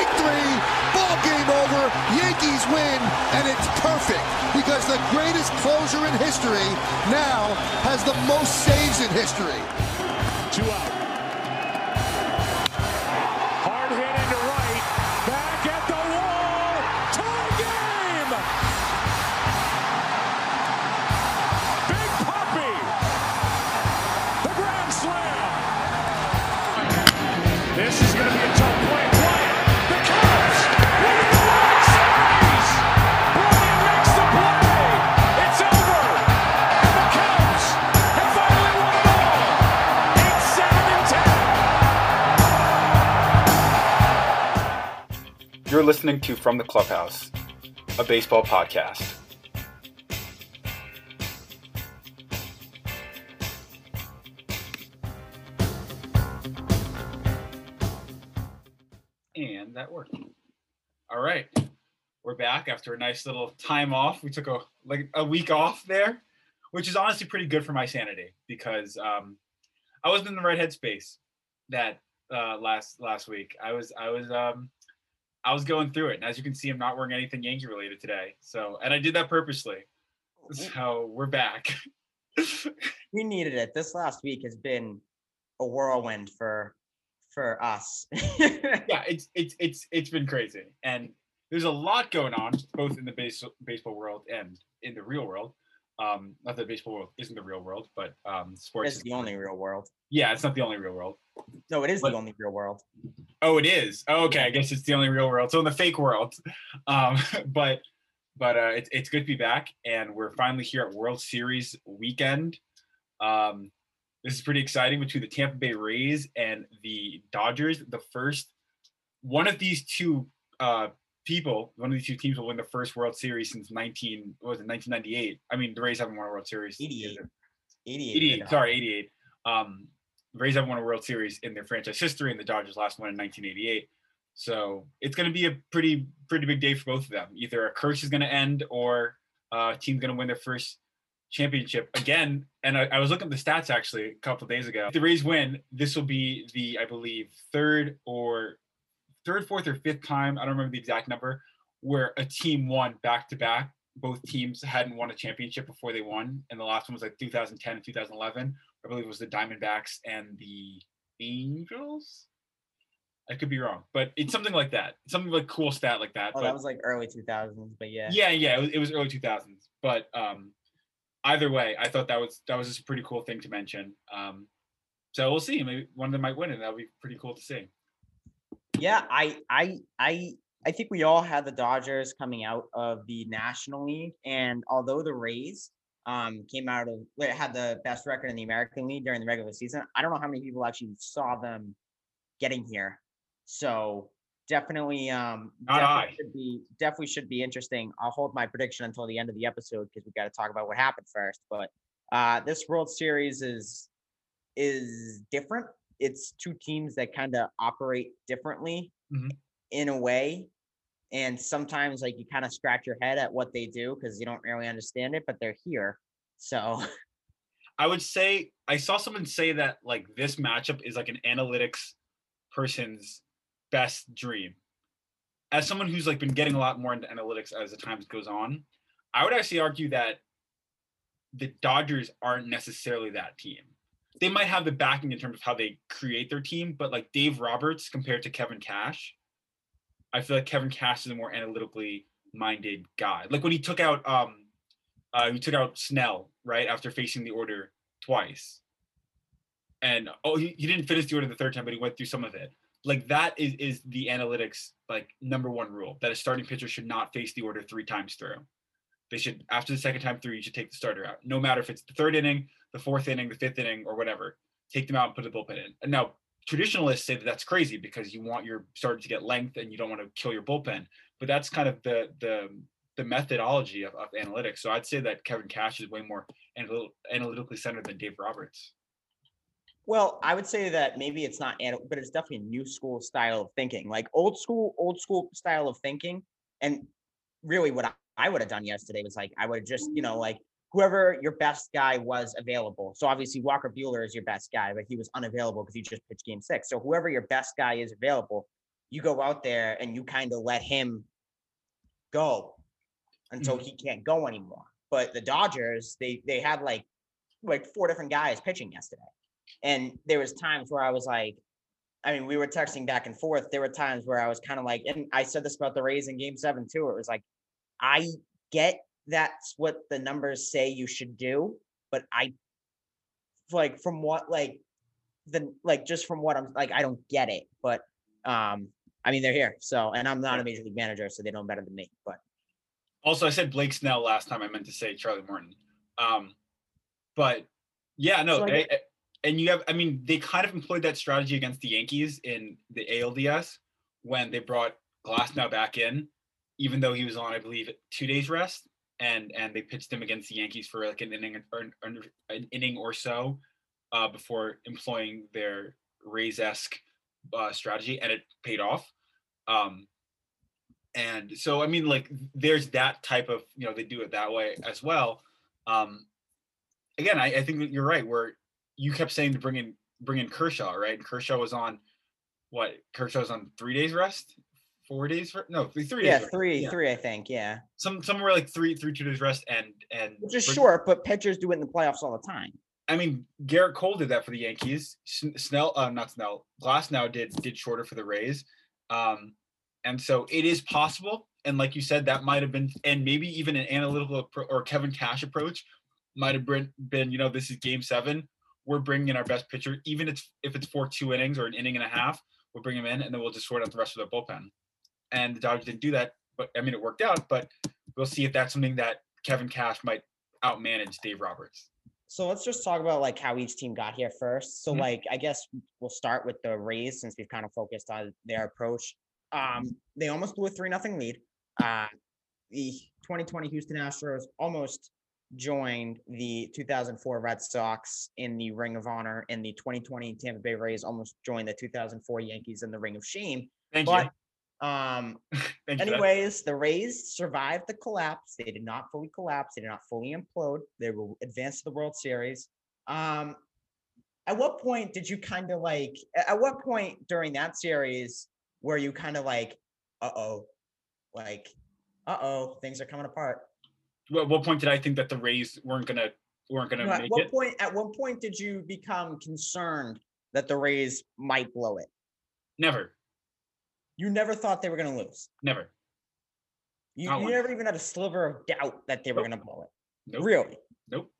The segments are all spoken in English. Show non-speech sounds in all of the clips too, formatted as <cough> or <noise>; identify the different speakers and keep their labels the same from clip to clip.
Speaker 1: strike three, ball game over, Yankees win, and it's perfect because the greatest closer in history now has the most saves in history.
Speaker 2: Two out.
Speaker 3: Listening to From the Clubhouse, a baseball podcast. And that worked. All right. We're back after a nice little time off. We took a like a week off there, which is honestly pretty good for my sanity because um I wasn't in the right headspace that uh last last week. I was I was um I was going through it. And as you can see, I'm not wearing anything Yankee related today. So, and I did that purposely. Mm. So we're back. <laughs>
Speaker 4: we needed it. This last week has been a whirlwind for for us. <laughs>
Speaker 3: yeah, it's it's it's it's been crazy, and there's a lot going on both in the base, baseball world and in the real world. Um, not that baseball world isn't the real world, but um, sports.
Speaker 4: It's
Speaker 3: is-
Speaker 4: the only real world.
Speaker 3: Yeah, it's not the only real world.
Speaker 4: No, it is
Speaker 3: But-
Speaker 4: the only real world.
Speaker 3: Oh, it is. Oh, okay, I guess it's the only real world. So in the fake world, <laughs> um, but but uh, it's it's good to be back, and we're finally here at World Series weekend. Um, this is pretty exciting between the Tampa Bay Rays and the Dodgers. The first one of these two uh, people, one of these two teams will win the first World Series since 19 what was it 1998. I mean, the Rays haven't won a World Series.
Speaker 4: 88. 88.
Speaker 3: 88 sorry 88 um the rays haven't won a world series in their franchise history and the dodgers last one in 1988 so it's going to be a pretty pretty big day for both of them either a curse is going to end or uh team's going to win their first championship again and I, I was looking at the stats actually a couple days ago if the rays win this will be the i believe third or third fourth or fifth time i don't remember the exact number where a team won back to back both teams hadn't won a championship before they won, and the last one was like 2010 and 2011. I believe it was the Diamondbacks and the Angels. I could be wrong, but it's something like that. Something like cool stat like that.
Speaker 4: Oh,
Speaker 3: but
Speaker 4: that was like early 2000s, but yeah.
Speaker 3: yeah, yeah, it was, it was early 2000s. But um, either way, I thought that was that was just a pretty cool thing to mention. Um, so we'll see. Maybe one of them might win, and that'll be pretty cool to see.
Speaker 4: Yeah, I I I I think we all had the Dodgers coming out of the National League, and although the Rays um came out of had the best record in the American League during the regular season, I don't know how many people actually saw them getting here. So definitely um definitely should be definitely should be interesting. I'll hold my prediction until the end of the episode because we got to talk about what happened first. But uh this World Series is is different. It's two teams that kind of operate differently
Speaker 3: Mhm.
Speaker 4: in a way. And sometimes like you kind of scratch your head at what they do because you don't really understand it, but they're here. So <laughs>
Speaker 3: I would say I saw someone say that like this matchup is like an analytics person's best dream. As someone who's like been getting a lot more into analytics as the times goes on, I would actually argue that the Dodgers aren't necessarily that team. They might have the backing in terms of how they create their team, but like Dave Roberts compared to Kevin Cash, I feel like Kevin Cash is a more analytically minded guy. Like when he took out um uh he took out Snell, right, after facing the order twice. And oh he, he didn't finish the order the third time, but he went through some of it. Like that is is the analytics like number one rule that a starting pitcher should not face the order three times through. They should after the second time through, you should take the starter out. No matter if it's the third inning, the fourth inning, the fifth inning, or whatever. Take them out and put the bullpen in. And now traditionalists say that that's crazy because you want your starter to get length and you don't want to kill your bullpen. But that's kind of the the the methodology of, of analytics. So I'd say that Kevin Cash is way more analytical, analytically centered than Dave Roberts.
Speaker 4: Well, I would say that maybe it's not, but it's definitely a new school style of thinking, like old school, old school style of thinking. And really, what I, I would have done yesterday was like, I would have just, you know, like whoever your best guy was available. So obviously, Walker Buehler is your best guy, but he was unavailable because he just pitched game six. So whoever your best guy is available, you go out there and you kind of let him go until
Speaker 3: Mhm.
Speaker 4: he can't go anymore. But the Dodgers, they they had like like four different guys pitching yesterday. And there was times where I was like, I mean, we were texting back and forth. There were times where I was kind of like, and I said this about the Rays in game seven too. It was like, I get that's what the numbers say you should do, but I like from what like the like just from what I'm like, I don't get it. But um, I mean, they're here. So and I'm not a major league manager, so they know better than me. But
Speaker 3: Also, I said Blake Snell last time. I meant to say Charlie Morton. Um, but yeah, no,
Speaker 4: So I-
Speaker 3: I- and you have. I mean, they kind of employed that strategy against the Yankees in the ALDS when they brought Glasnow back in, even though he was on, I believe, two days rest, and and they pitched him against the Yankees for like an inning or an, an inning or so uh, before employing their Rays esque uh, strategy, and it paid off. Um, and so I mean, like, there's that type of you know they do it that way as well. Um, again, I, I think that you're right. Where you kept saying to bring in bring in Kershaw, right? And Kershaw was on what? Kershaw was on three days rest, four days re- no three three
Speaker 4: yeah,
Speaker 3: days
Speaker 4: three,
Speaker 3: Yeah.
Speaker 4: three, I think. Yeah,
Speaker 3: Some somewhere like three three two days rest and and
Speaker 4: which is short, but pitchers do it in the playoffs all the time.
Speaker 3: I mean, Gerrit Cole did that for the Yankees. Snell, uh, not Snell, Glasnow did did shorter for the Rays. Um, and so it is possible. And like you said, that might have been, and maybe even an analytical appro- or Kevin Cash approach might have been, been, you know, this is Game Seven. We're bringing in our best pitcher, even if it's if it's for two innings or an inning and a half. We'll bring him in, and then we'll just sort out the rest of the bullpen. And the Dodgers didn't do that, but I mean, it worked out. But we'll see if that's something that Kevin Cash might outmanage Dave Roberts.
Speaker 4: So let's just talk about like how each team got here first. So
Speaker 3: Mhm.
Speaker 4: like I guess we'll start with the Rays since we've kind of focused on their approach. Um, they almost blew a three nothing lead. Uh, the 2020 Houston Astros almost joined the 2004 Red Sox in the Ring of Honor, and the 2020 Tampa Bay Rays almost joined the 2004 Yankees in the Ring of Shame.
Speaker 3: Thank.
Speaker 4: But
Speaker 3: Thank you. <laughs> that.
Speaker 4: Anyways, the Rays survived the collapse. They did not fully collapse. They did not fully implode. They were advanced to the World Series. Um, at what point did you kind of like? At what point during that series were you kind of like, uh oh, like, uh oh, things are coming apart?
Speaker 3: What, what point did I think that the Rays weren't gonna weren't gonna
Speaker 4: No, at
Speaker 3: make
Speaker 4: what
Speaker 3: it?
Speaker 4: point? At what point did you become concerned that the Rays might blow it?
Speaker 3: Never,
Speaker 4: You never thought they were going to lose.
Speaker 3: never.
Speaker 4: You, you never even had a sliver of doubt that they were
Speaker 3: Nope.
Speaker 4: going to blow it.
Speaker 3: Nope.
Speaker 4: Really?
Speaker 3: Nope.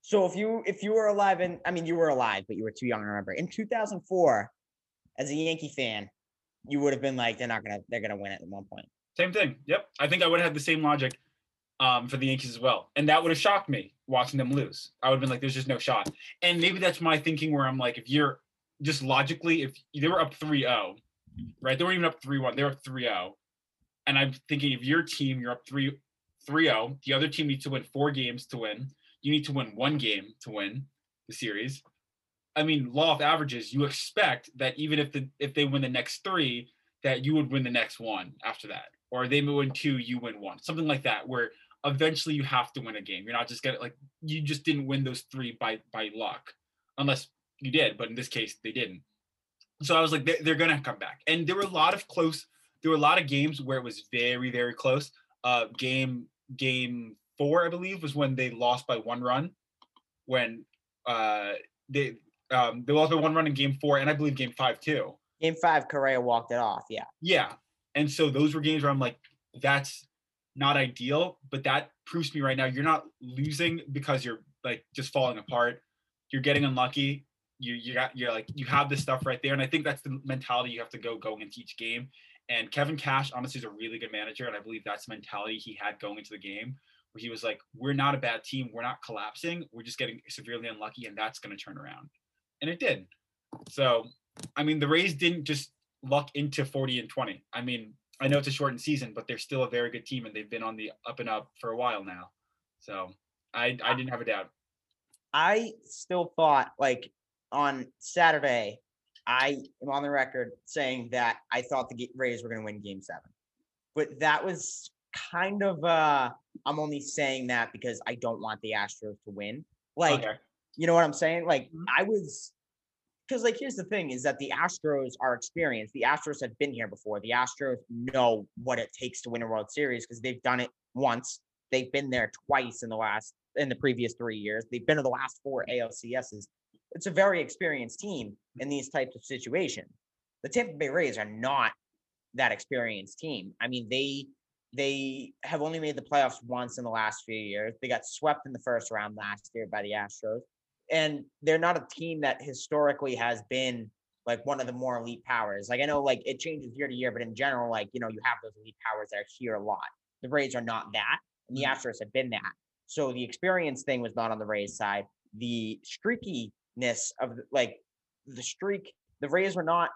Speaker 4: So if you if you were alive and I mean you were alive, but you were too young to remember. In 2004, as a Yankee fan, you would have been like, they're not gonna they're gonna win it at one point.
Speaker 3: Same thing. Yep. I think I would have had the same logic um, for the Yankees as well, and that would have shocked me watching them lose. I would have been like, "There's just no shot." And maybe that's my thinking, where I'm like, if you're just logically, if they were up 3-0, right? They weren't even up 3-1. They were up 3-0, and I'm thinking, if your team you're up 3 3-0, the other team needs to win four games to win. You need to win one game to win the series. I mean, law of averages, you expect that even if the if they win the next three, that you would win the next one after that, or they win two, you win one, something like that, where eventually you have to win a game. You're not just gonna like you just didn't win those three by by luck, unless you did, but in this case they didn't. So I was like, they're, they're gonna come back, and there were a lot of close. There were a lot of games where it was very very close. Uh, game game four, I believe, was when they lost by one run. When uh they um they lost by one run in game four, and I believe game five too.
Speaker 4: Game five, Correa walked it off. Yeah.
Speaker 3: Yeah. And so those were games where I'm like, that's not ideal, but that proves to me right now you're not losing because you're like just falling apart. You're getting unlucky. You you got you're like you have this stuff right there. And I think that's the mentality you have to go going into each game. And Kevin Cash honestly is a really good manager. And I believe that's the mentality he had going into the game where he was like, We're not a bad team. We're not collapsing. We're just getting severely unlucky, and that's gonna turn around. And it did. So I mean, the Rays didn't just luck into 40 and 20. I mean, I know it's a shortened season, but they're still a very good team and they've been on the up and up for a while now. So I I didn't have a doubt.
Speaker 4: I still thought like on Saturday, I am on the record saying that I thought the Rays were going to win Game Seven, but that was kind of uh I'm only saying that because I don't want the Astros to win. Like
Speaker 3: okay.
Speaker 4: you know what I'm saying? Like
Speaker 3: Mhm.
Speaker 4: I was because like here's the thing is that the Astros are experienced. The Astros have been here before. The Astros know what it takes to win a World Series because they've done it once. They've been there twice in the last in the previous three years. They've been to the last four ALCSs. It's a very experienced team in mm-hmm. these types of situations. The Tampa Bay Rays are not that experienced team. I mean, they they have only made the playoffs once in the last few years. They got swept in the first round last year by the Astros. And they're not a team that historically has been like one of the more elite powers. Like I know like it changes year to year, but in general, like you know, you have those elite powers that are here a lot. The Rays are not that, and the mm-hmm. Astros have been that. So the experience thing was not on the Rays side. The streakiness of like the streak, the Rays were not,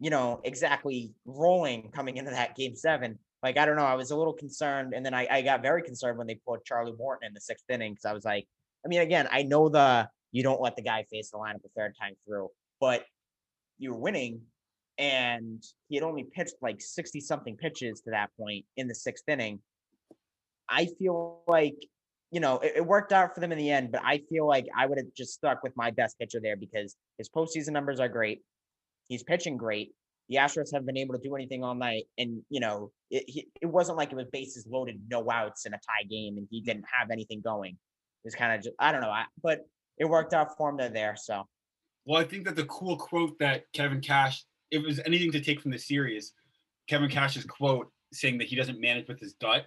Speaker 4: you know, exactly rolling coming into that game seven. Like, I don't know. I was a little concerned. And then I, I got very concerned when they put Charlie Morton in the sixth inning because I was like, I mean, again, I know the you don't let the guy face the lineup a third time through, but you were winning and he had only pitched like 60 something pitches to that point in the sixth inning. I feel like, you know, it, it, worked out for them in the end, but I feel like I would have just stuck with my best pitcher there because his postseason numbers are great. He's pitching great. The Astros haven't been able to do anything all night. And, you know, it, he, it wasn't like it was bases loaded, no outs in a tie game, and he didn't have anything going. It was kind of just, I don't know, I, but it worked out for him there. So,
Speaker 3: well, I think that the cool quote that Kevin Cash, if it was anything to take from the series, Kevin mm-hmm. Cash's quote saying that he doesn't manage with his gut.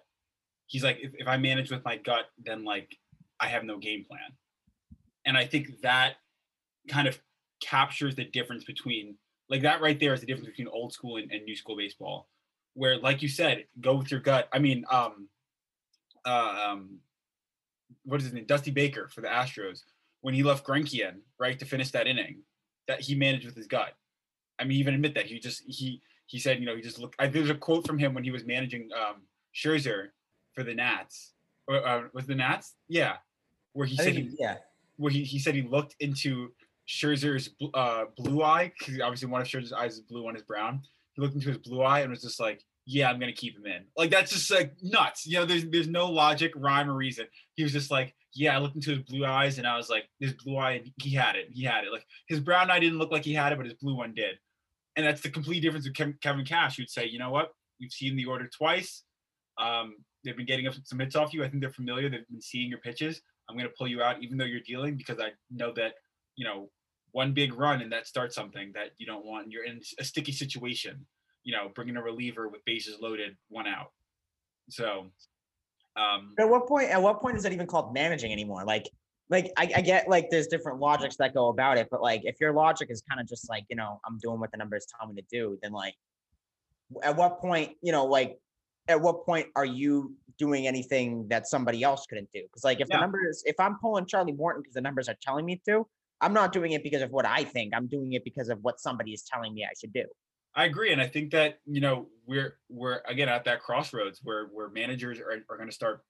Speaker 3: He's like, if, if I manage with my gut, then like I have no game plan. And I think that kind of captures the difference between like that right there is the difference between old school and, and new school baseball. Where, like you said, go with your gut. I mean, um, uh, um, what is his name? Dusty Baker for the Astros when he left Greinke in right to finish that inning, that he managed with his gut. I mean, even admit that he just he he said you know he just looked. I, there's a quote from him when he was managing um, Scherzer for the Nats. Or, uh, was the Nats? Yeah, where he I said he,
Speaker 4: yeah,
Speaker 3: where he, he said he looked into Scherzer's uh, blue eye because obviously one of Scherzer's eyes is blue, one is brown. He looked into his blue eye and was just like, "Yeah, I'm gonna keep him in." Like that's just like nuts. You know, there's there's no logic, rhyme, or reason. He was just like, yeah, I looked into his blue eyes and I was like, his blue eye, he had it. He had it. Like his brown eye didn't look like he had it, but his blue one did. And that's the complete difference with Kevin Cash. You'd say, you know what? You've seen the order twice. Um, they've been getting some hits off you. I think they're familiar. They've been seeing your pitches. I'm going to pull you out, even though you're dealing, because I know that, you know, one big run and that starts something that you don't want. You're in a sticky situation, you know, bringing a reliever with bases loaded, one out. So um,
Speaker 4: at what point? At what point is that even called managing anymore? Like, like I, I get like there's different logics that go about it, but like if your logic is kind of just like you know I'm doing what the numbers tell me to do, then like at what point you know like at what point are you doing anything that somebody else couldn't do? Because like if yeah. the numbers, if I'm pulling Charlie Morton because the numbers are telling me to, I'm not doing it because of what I think. I'm doing it because of what somebody is telling me I should do.
Speaker 3: I agree, and I think that you know we're we're again at that crossroads where where managers are, are going to start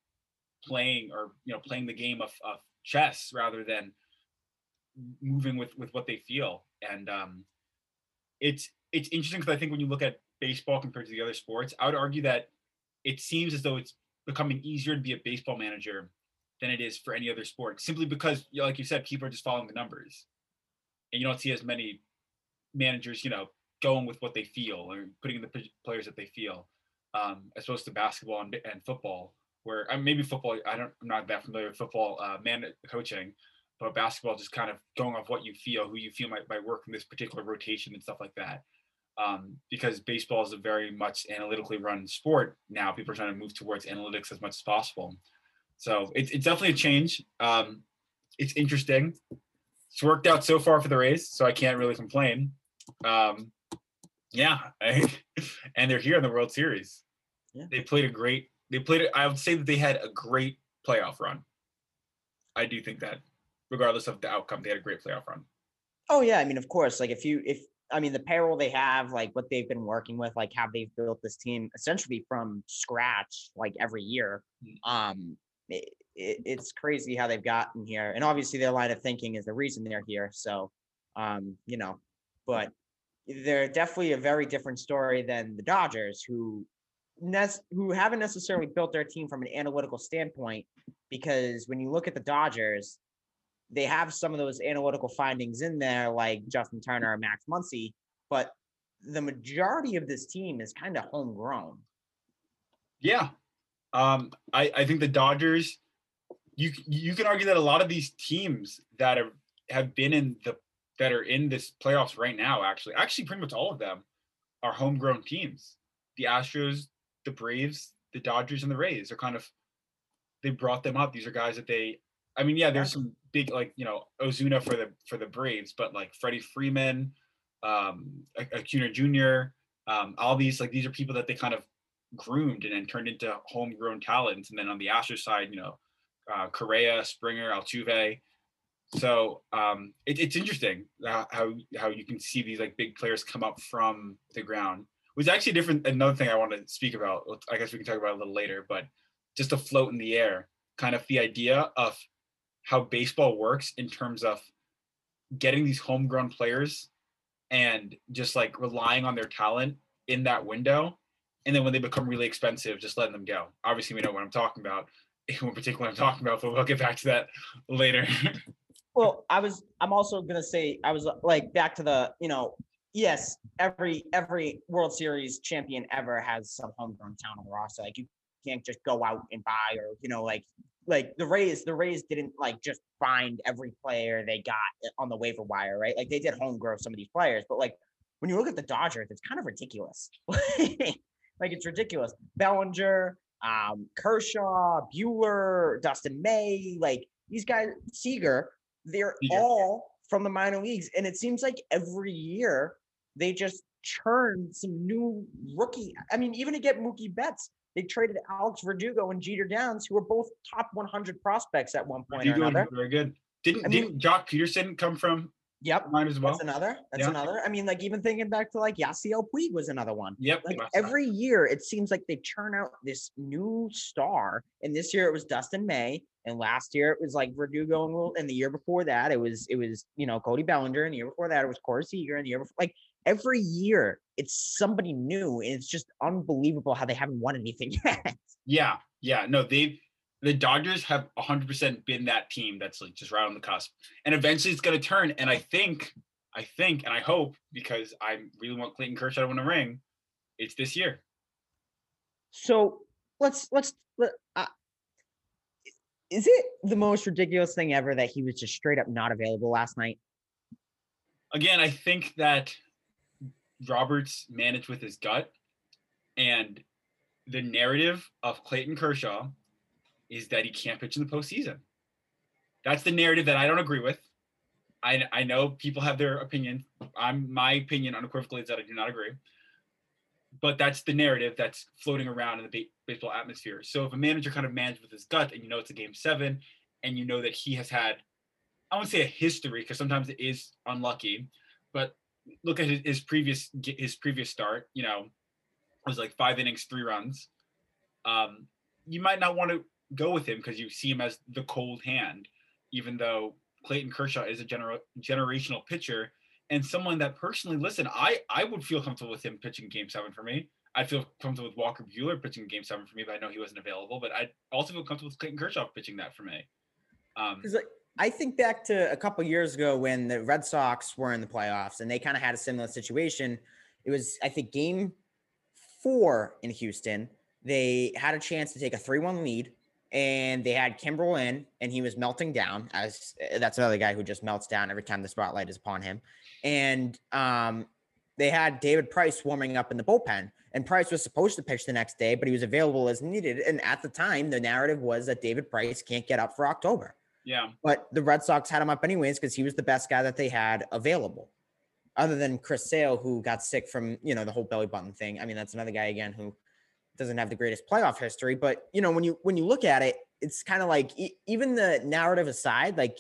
Speaker 3: playing or you know playing the game of, of chess rather than moving with with what they feel, and um, it's it's interesting because I think when you look at baseball compared to the other sports, I would argue that it seems as though it's becoming easier to be a baseball manager than it is for any other sport, simply because, like you said, people are just following the numbers, and you don't see as many managers, you know, going with what they feel or putting in the players that they feel, um, as opposed to basketball and, and football, where uh, maybe football. I don't. I'm not that familiar with football uh, man coaching, but basketball just kind of going off what you feel, who you feel might, might work in this particular rotation and stuff like that. Um, because baseball is a very much analytically run sport now. People are trying to move towards analytics as much as possible. So it's, it's definitely a change. Um, it's interesting. It's worked out so far for the Rays, so I can't really complain. Um, yeah, <laughs> and they're here in the World Series. Yeah. They played a great. They played. I would say that they had a great playoff run. I do think that, regardless of the outcome, they had a great playoff run.
Speaker 4: Oh yeah, I mean, of course. Like if you if I mean the payroll they have, like what they've been working with, like how they've built this team essentially from scratch, like every year. Mm. Um, it, it, it's crazy how they've gotten here, and obviously their line of thinking is the reason they're here. So, um, you know, but they're definitely a very different story than the Dodgers, who nest who haven't necessarily built their team from an analytical standpoint. Because when you look at the Dodgers, they have some of those analytical findings in there, like Justin Turner or Max Muncy, but the majority of this team is kind of homegrown.
Speaker 3: Yeah. Um, I, I think the Dodgers, you you can argue that a lot of these teams that have, have been in the that are in this playoffs right now, actually, actually pretty much all of them are homegrown teams. The Astros, the Braves, the Dodgers, and the Rays are kind of they brought them up. These are guys that they I mean, yeah, there's some big like, you know, Ozuna for the for the Braves, but like Freddie Freeman, um A- Acuna Jr., um, all these like these are people that they kind of groomed and then turned into homegrown talents. And then on the Astros side, you know, uh, Correa, Springer, Altuve. So um, it, it's interesting how, how you can see these like big players come up from the ground. It was actually different. Another thing I want to speak about. I guess we can talk about a little later, but just to float in the air, kind of the idea of how baseball works in terms of getting these homegrown players and just like relying on their talent in that window and then when they become really expensive, just letting them go. Obviously, we know what I'm talking about. <laughs> In particular, I'm talking about, but we'll get back to that later. <laughs>
Speaker 4: Well, I was. I'm also gonna say I was like back to the. You know, yes, every every World Series champion ever has some homegrown talent on the roster. Like you can't just go out and buy or you know like like the Rays. The Rays didn't like just find every player they got on the waiver wire, right? Like they did home grow some of these players, but like when you look at the Dodgers, it's kind of ridiculous. <laughs> like it's ridiculous. Bellinger, um, Kershaw, Buehler, Dustin May, like these guys, Seager, they're
Speaker 3: Seager.
Speaker 4: all from the minor leagues. And it seems like every year they just churn some new rookie. I mean, even to get Mookie Betts, they traded Alex Verdugo and Jeter Downs, who were both top 100 prospects at one point or another.
Speaker 3: very good. Didn't
Speaker 4: I mean-
Speaker 3: didn't Joc Pederson come from
Speaker 4: Yep.
Speaker 3: mine as well?
Speaker 4: That's another. That's
Speaker 3: Yeah.
Speaker 4: another. I mean, like even thinking back to like Yasiel Puig was another one.
Speaker 3: Yep.
Speaker 4: like every year it seems like they churn out this new star and this year it was dustin may and last year it was like verdugo and, Will- and the year before that it was it was you know cody bellinger and the year before that it was corey seager and the year before like every year it's somebody new and it's just unbelievable how they haven't won anything <laughs> yet
Speaker 3: Yeah, yeah. No, they've the Dodgers have 100% been that team that's like just right on the cusp, and eventually it's going to turn. And I think, I think, and I hope because I really want Clayton Kershaw to win a ring, it's this year.
Speaker 4: so let's let's let, uh, is it the most ridiculous thing ever that he was just straight up not available last night
Speaker 3: Again, I think that Roberts managed with his gut, and the narrative of Clayton Kershaw is that he can't pitch in the postseason. That's the narrative that I don't agree with. I, I know people have their opinion. I'm my opinion unequivocally is that I do not agree. But that's the narrative that's floating around in the baseball atmosphere. So if a manager kind of managed with his gut, and you know it's a game seven, and you know that he has had, I won't say a history because sometimes it is unlucky, but look at his, previous his previous start. You know, it was like five innings, three runs. Um, you might not want to go with him because you see him as the cold hand, even though Clayton Kershaw is a gener- generational pitcher and someone that personally, listen, I I would feel comfortable with him pitching Game Seven for me. I'd feel comfortable with Walker Buehler pitching Game Seven for me, but I know he wasn't available. But I'd also feel comfortable with Clayton Kershaw pitching that for me. Um,
Speaker 4: like I think back to a couple years ago when the Red Sox were in the playoffs and they kind of had a similar situation. It was I think game four in Houston. They had a chance to take a three-one lead, and they had Kimbrel in, and he was melting down. As that's another guy who just melts down every time the spotlight is upon him. And um, they had David Price warming up in the bullpen, and Price was supposed to pitch the next day, but he was available as needed. And at the time, the narrative was that David Price can't get up for October.
Speaker 3: Yeah,
Speaker 4: But the Red Sox had him up anyways because he was the best guy that they had available. Other than Chris Sale, who got sick from you know the whole belly button thing. I mean, that's another guy again who doesn't have the greatest playoff history. But you know, when you when you look at it, it's kind of like e- even the narrative aside, like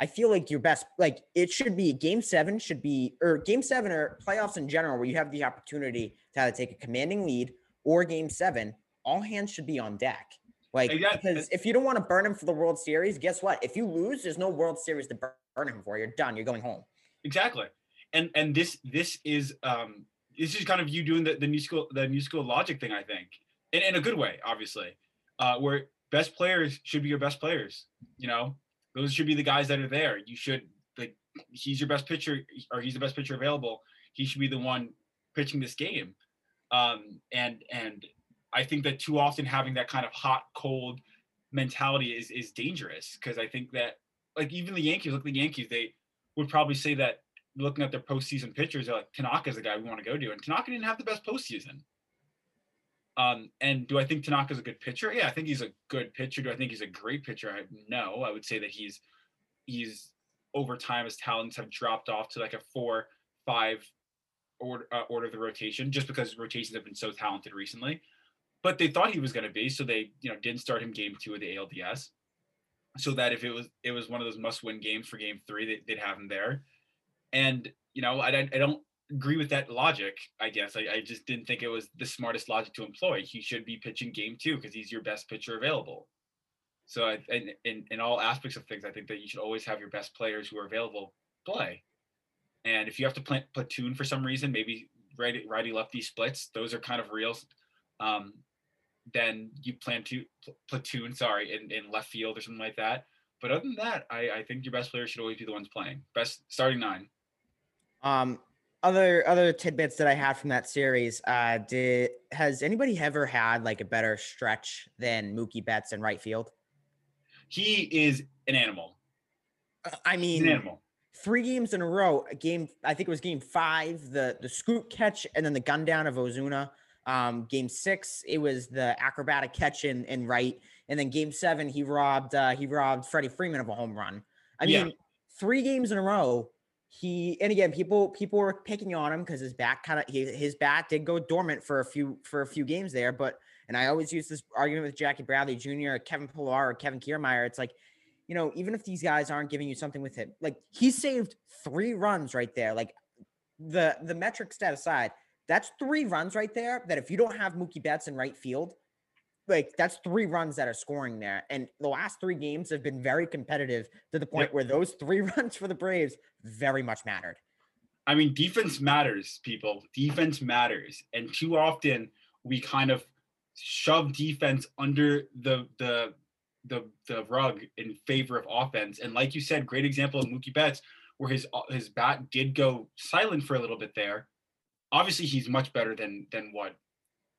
Speaker 4: I feel like your best, like it should be game seven should be or game seven or playoffs in general, where you have the opportunity to either take a commanding lead or game seven. All hands should be on deck. Like
Speaker 3: Exactly.
Speaker 4: because if you don't want to burn him for the World Series, guess what? If you lose, there's no World Series to burn him for. You're done. You're going home.
Speaker 3: exactly. And and this this is um this is kind of you doing the, the new school the new school logic thing, I think, in, in a good way, obviously, uh, where best players should be your best players. You know, Those should be the guys that are there. You should like he's your best pitcher or he's the best pitcher available. He should be the one pitching this game. Um, and and I think that too often having that kind of hot cold mentality is is dangerous because I think that like even the Yankees, look at the Yankees, they would probably say that looking at their postseason pitchers, they're like Tanaka's the guy we want to go to, and Tanaka didn't have the best postseason. Um, and do I think Tanaka's a good pitcher? Yeah, I think he's a good pitcher. Do I think he's a great pitcher? I no. I would say that he's he's over time his talents have dropped off to like a four, five order uh, order of the rotation, just because rotations have been so talented recently. But they thought he was going to be, so they you know didn't start him game two of the ALDS, so that if it was it was one of those must win games for game three, they, they'd have him there. And you know I, I don't agree with that logic. I guess I, I just didn't think it was the smartest logic to employ. He should be pitching game two because he's your best pitcher available. So I, in, in in all aspects of things, I think that you should always have your best players who are available play. And if you have to play platoon for some reason, maybe righty righty lefty splits, those are kind of real. Um, then you plan to platoon, sorry, in, in left field or something like that. But other than that, I, I think your best players should always be the ones playing. Best starting nine.
Speaker 4: Um, other other tidbits that I had from that series. Uh, did has anybody ever had like a better stretch than Mookie Betts in right field?
Speaker 3: He is an animal.
Speaker 4: Uh, I
Speaker 3: He's an
Speaker 4: mean,
Speaker 3: animal.
Speaker 4: three games in a row. A game, I think it was game five, the the scoop catch, and then the gun down of Ozuna. Um, game six, it was the acrobatic catch in, in right, and then game seven, he robbed uh, he robbed Freddie Freeman of a home run. I
Speaker 3: Yeah.
Speaker 4: mean, three games in a row. He and again, people people were picking on him because his back kind of his bat did go dormant for a few for a few games there. But and I always use this argument with Jackie Bradley Jr., Kevin Pillar, or Kevin Kiermaier. It's like you know, even if these guys aren't giving you something with him, like he saved three runs right there. Like the the metric stat aside, that's three runs right there. That if you don't have Mookie Betts in right field, like that's three runs that are scoring there. And the last three games have been very competitive to the point
Speaker 3: Yep.
Speaker 4: where those three <laughs> runs for the Braves very much mattered.
Speaker 3: I mean, defense matters, people. Defense matters, and too often we kind of shove defense under the the the the rug in favor of offense. And like you said, great example of Mookie Betts, where his his bat did go silent for a little bit there. Obviously, he's much better than than what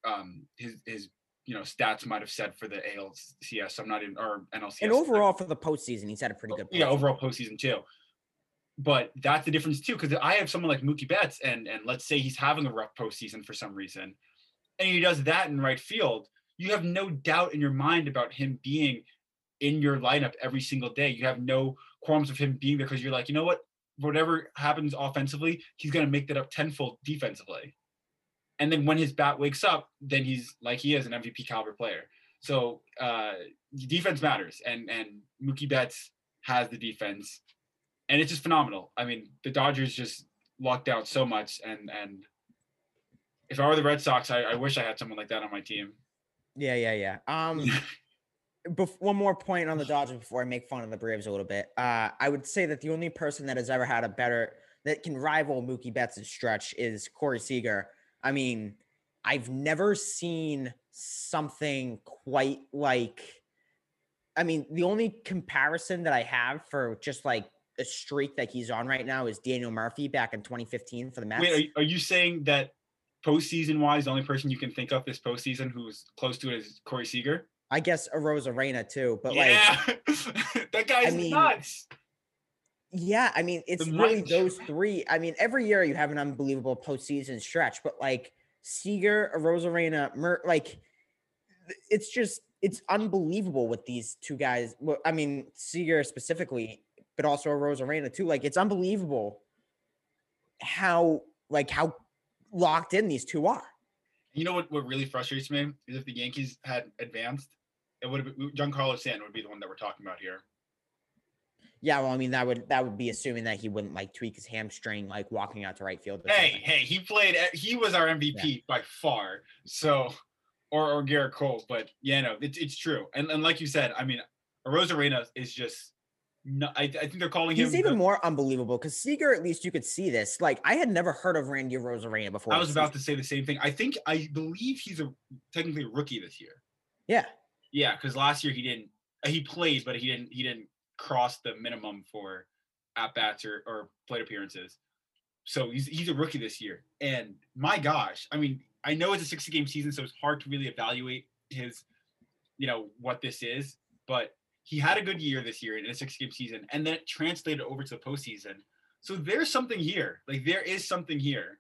Speaker 3: um his his you know stats might have said for the ALCS. I'm not in or NLCS.
Speaker 4: And overall for the postseason, he's had a pretty good.
Speaker 3: yeah,
Speaker 4: postseason.
Speaker 3: overall postseason too. But that's the difference too, because I have someone like Mookie Betts, and and let's say he's having a rough postseason for some reason, and he does that in right field. You have no doubt in your mind about him being in your lineup every single day. You have no qualms of him being there because you're like, you know what, whatever happens offensively, he's gonna make that up tenfold defensively. And then when his bat wakes up, then he's like he is an MVP caliber player. So uh, defense matters, and and Mookie Betts has the defense, and it's just phenomenal. I mean, the Dodgers just locked out so much, and and if I were the Red Sox, I, I wish I had someone like that on my team.
Speaker 4: Yeah, yeah, yeah. Um, <laughs> bef- one more point on the <sighs> Dodgers before I make fun of the Braves a little bit. Uh, I would say that the only person that has ever had a better that can rival Mookie Betts' stretch is Corey Seager. I mean, I've never seen something quite like. I mean, the only comparison that I have for just like a streak that he's on right now is Daniel Murphy back in 2015 for the Mets.
Speaker 3: Wait, are, you- are you saying that postseason wise, the only person you can think of this postseason who's close to it is Corey Seager?
Speaker 4: I guess Arozarena too, but like <laughs>
Speaker 3: that guy's
Speaker 4: mean,
Speaker 3: nuts.
Speaker 4: Yeah, I mean, it's really those three. I mean, every year you have an unbelievable postseason stretch, but like Seager, Rosarena, Mer, like it's just it's unbelievable with these two guys. Well, I mean, Seager specifically, but also Rosarena too. Like it's unbelievable how like how locked in these two are.
Speaker 3: You know what? What really frustrates me is if the Yankees had advanced, it would have been Giancarlo Stanton would be the one that we're talking about here.
Speaker 4: Yeah, well, I mean that would that would be assuming that he wouldn't like tweak his hamstring like walking out to right field.
Speaker 3: Hey,
Speaker 4: something.
Speaker 3: hey, he played. e- He was our MVP by far. So, or or Gerrit Cole, but yeah, no, it's it's true. And and like you said, I mean, Rosarena is just. No, I, I think they're calling
Speaker 4: He's
Speaker 3: him.
Speaker 4: even
Speaker 3: the-
Speaker 4: more unbelievable because Seager, at least you could see this. Like, I had never heard of Randy Rosarena before.
Speaker 3: I was about
Speaker 4: season.
Speaker 3: to say the same thing. I think I believe he's a technically a rookie this year.
Speaker 4: Yeah.
Speaker 3: Yeah, because last year he didn't. uh, He played, but he didn't. He didn't cross the minimum for at bats or, or plate appearances. So he's he's a rookie this year. And my gosh, I mean, I know it's a 60 game season, so it's hard to really evaluate his, you know, what this is, but he had a good year this year in a 60 game season, and then it translated over to the postseason. So there's something here. Like there is something here.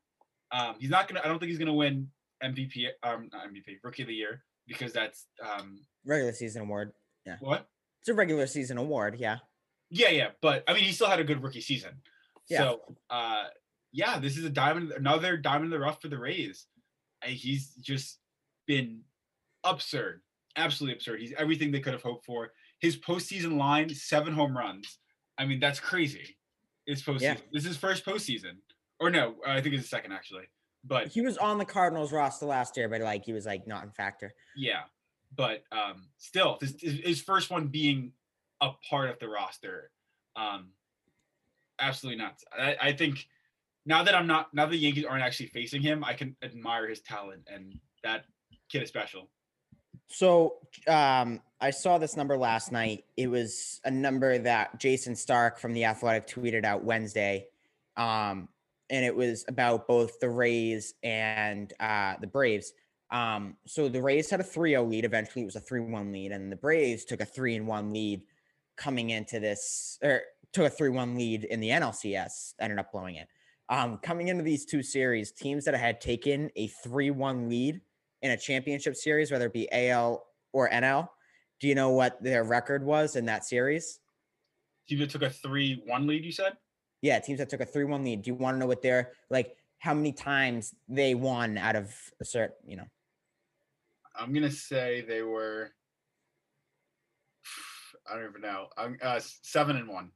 Speaker 3: Um, he's not gonna. I don't think he's gonna win MVP. Um, not MVP, Rookie of the Year, because that's um
Speaker 4: Regular season award. Yeah.
Speaker 3: What?
Speaker 4: It's a regular season award. Yeah.
Speaker 3: Yeah, yeah, but I mean, he still had a good rookie season.
Speaker 4: Yeah.
Speaker 3: So, uh, yeah, this is a diamond, another diamond in the rough for the Rays. And he's just been absurd, absolutely absurd. He's everything they could have hoped for. His postseason line, seven home runs. I mean, that's crazy. It's postseason.
Speaker 4: Yeah.
Speaker 3: This is his first postseason, or no, I think it's his second actually. But
Speaker 4: He was on the Cardinals roster last year, but like he was like not in factor.
Speaker 3: yeah, but um, still, this is his first one being a part of the roster. Um, absolutely nuts. I, I think now that I'm not now that the Yankees aren't actually facing him, I can admire his talent, and that kid is special.
Speaker 4: So um, I saw this number last night. It was a number that Jayson Stark from the Athletic tweeted out Wednesday, um, and it was about both the Rays and uh, the Braves. Um, so the Rays had a 3-0 lead. Eventually, it was a 3-1 lead, and the Braves took a 3-1 lead coming into this, or took a 3-1 lead in the NLCS. Ended up blowing it. Um, coming into these two series, teams that had taken a 3-1 lead in a championship series, whether it be AL or NL. Do you know what their record was in that series?
Speaker 3: Team that took a three-one lead. You said
Speaker 4: Yeah, teams that took a 3 1 lead. Do you want to know what their, like, how many times they won out of a certain, you know?
Speaker 3: I'm gonna say they were. I don't even know. I'm uh, seven and one.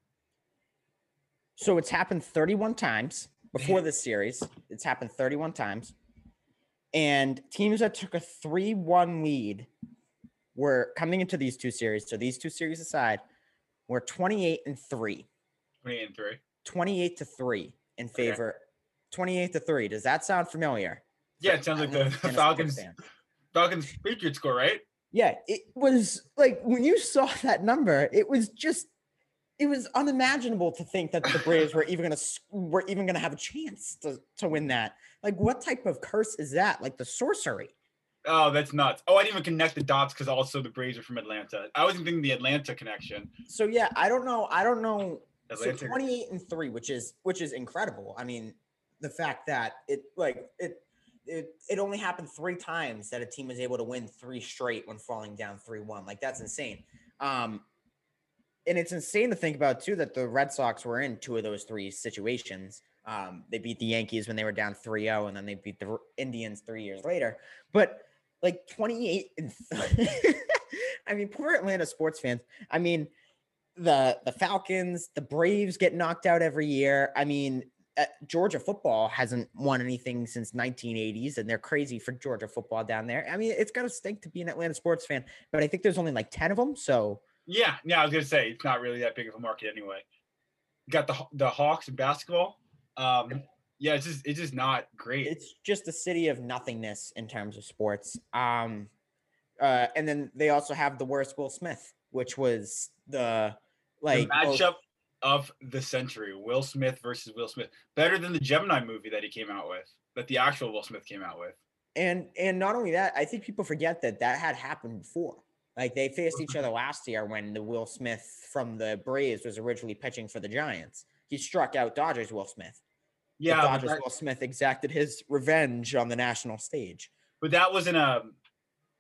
Speaker 4: So it's happened 31 times before this series. It's happened 31 times. And teams that took a 3 1 lead were coming into these two series. So these two series aside, were 28 and 3.
Speaker 3: 28 and three.
Speaker 4: 28 to 3 in favor 28 to 3 does that sound familiar
Speaker 3: Yeah, it sounds like the
Speaker 4: Anyone who's been a sports
Speaker 3: Falcons. Falcons Patriots score, right?
Speaker 4: yeah it was like when you saw <laughs> that number it was just it was unimaginable to think that the <laughs> braves were even gonna were even gonna have a chance to, to win that like what type of curse is that like the sorcery
Speaker 3: Oh, that's nuts. Oh, I didn't even connect the dots because also the Braves are from Atlanta. I wasn't thinking the Atlanta connection.
Speaker 4: so yeah i don't know i don't know
Speaker 3: Atlanta.
Speaker 4: So 28 and 3, which is which is incredible. I mean, the fact that it like it it it only happened three times that a team was able to win three straight when falling down 3-1. Like that's insane. Um and it's insane to think about too that the Red Sox were in two of those three situations. Um, they beat the Yankees when they were down 3-0, and then they beat the Indians three years later. But like 28 and <laughs> I mean, poor Atlanta sports fans. I mean, the the Falcons, the Braves get knocked out every year. I mean, uh, Georgia football hasn't won anything since 1980s, and they're crazy for Georgia football down there. I mean, it's gotta stink to be an Atlanta sports fan, but I think there's only like 10 of them. So
Speaker 3: Yeah, yeah, I was gonna say it's not really that big of a market anyway. Got the the Hawks in basketball. Um, yeah, it's just it's just not great.
Speaker 4: it's just a city of nothingness in terms of sports. Um, uh, and then they also have the worst Will Smith, which was the like
Speaker 3: the
Speaker 4: most-
Speaker 3: matchup of the century: Will Smith versus Will Smith. Better than the Gemini movie that he came out with, that the actual Will Smith came out with.
Speaker 4: and and not only that, I think people forget that that had happened before. Like they faced each other last year when the Will Smith from the Braves was originally pitching for the Giants. He struck out Dodgers Will Smith.
Speaker 3: Yeah,
Speaker 4: Dodgers
Speaker 3: that,
Speaker 4: Will Smith exacted his revenge on the national stage.
Speaker 3: but that wasn't a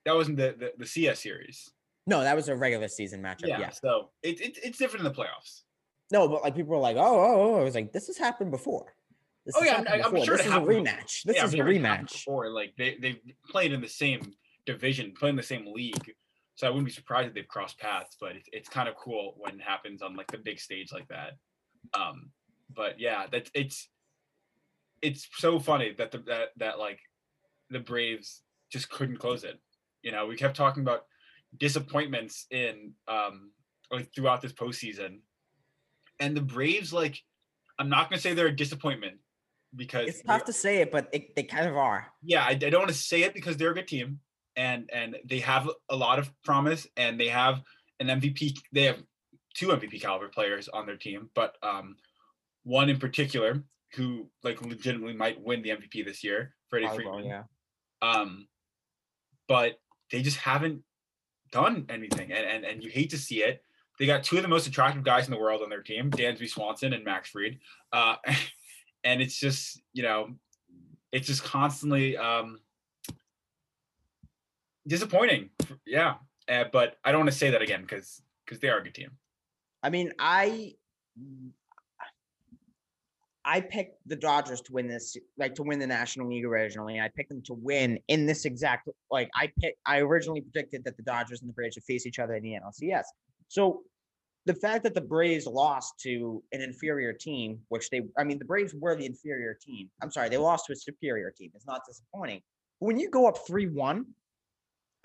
Speaker 3: that wasn't the, the the CS series.
Speaker 4: No, that was a regular season matchup.
Speaker 3: Yeah,
Speaker 4: Yeah.
Speaker 3: so it, it it's different in the playoffs.
Speaker 4: No, but like people were like, oh, oh, oh. I was like, this has happened before. This
Speaker 3: Oh, yeah, I'm-
Speaker 4: before.
Speaker 3: sure
Speaker 4: this is a rematch. This
Speaker 3: Yeah, I'm
Speaker 4: is a
Speaker 3: sure
Speaker 4: rematch.
Speaker 3: Before, like they they played in the same division, played in the same league. So I wouldn't be surprised if they've crossed paths. But it's it's kind of cool when it happens on like the big stage like that. Um, but yeah, that's it's it's so funny that the that that like the Braves just couldn't close it. You know, we kept talking about disappointments in um like throughout this postseason, and the Braves like I'm not gonna say they're a disappointment because
Speaker 4: It's tough to say it, but it, they kind of are.
Speaker 3: yeah, I, I don't want to say it because they're a good team and and they have a lot of promise and they have an MVP. They have two MVP caliber players on their team, but um, one in particular who like legitimately might win the MVP this year, Freddie Freeman.
Speaker 4: yeah.
Speaker 3: Um, but they just haven't done anything, and, and and you hate to see it. They got two of the most attractive guys in the world on their team, Dansby Swanson and Max Fried, uh, <laughs> and it's just you know, it's just constantly um, disappointing. Yeah, uh, but I don't want to say that again because because they are a good team.
Speaker 4: I mean, I I picked the Dodgers to win this, like to win the National League originally. I picked them to win in this exact like I picked. I originally predicted that the Dodgers and the Braves would face each other in the NLCS. So the fact that the Braves lost to an inferior team, which they, I mean, the Braves were the inferior team. I'm sorry, they lost to a superior team. It's not disappointing. But when you go up three one,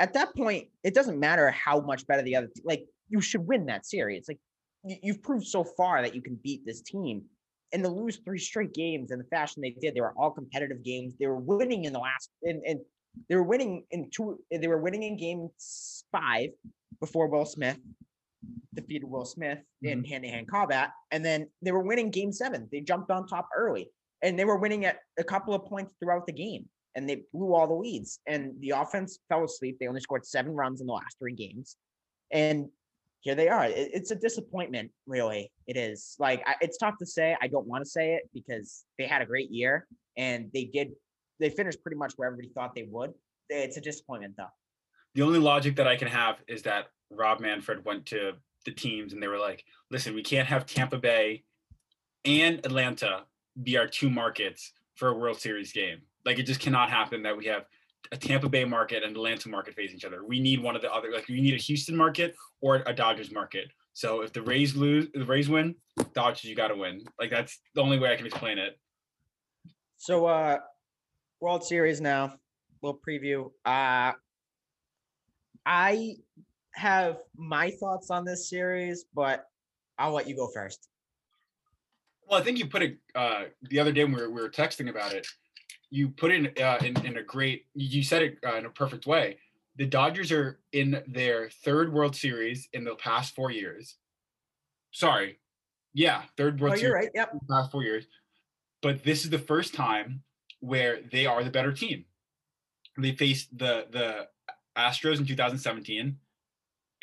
Speaker 4: at that point, it doesn't matter how much better the other. Like you should win that series. Like you- you've proved so far that you can beat this team and to lose three straight games in the fashion they did, they were all competitive games. They were winning in the last, and, and they were winning in two. They were winning in game five before Will Smith defeated Will Smith in mm-hmm. hand-to-hand combat, and then they were winning game seven. They jumped on top early, and they were winning at a couple of points throughout the game, and they blew all the leads. And the offense fell asleep. They only scored seven runs in the last three games, and here they are. It- it's a disappointment, really. It is. Like I, it's tough to say. I don't want to say it because they had a great year and they did. They finished pretty much where everybody thought they would. It's a disappointment, though.
Speaker 3: the only logic that I can have is that Rob Manfred went to the teams and they were like, listen, we can't have Tampa Bay and Atlanta be our two markets for a World Series game. Like it just cannot happen that we have a Tampa Bay market and Atlanta market face each other. We need one of the other, like we need a Houston market or a Dodgers market. So if the Rays lose, the Rays win, Dodgers, you got to win. Like that's the only way I can explain it.
Speaker 4: So uh World Series now, little preview. Uh I have my thoughts on this series, but I'll let you go first.
Speaker 3: Well, I think you put it uh, the other day when we were, we were texting about it. You put it in, uh, in in a great. You said it uh, in a perfect way. The Dodgers are in their third World Series in the past four years. Sorry, yeah, third World
Speaker 4: Oh,
Speaker 3: Series
Speaker 4: you're right. Yep.
Speaker 3: in the past four years. But this is the first time where they are the better team. They faced the the Astros in 2017,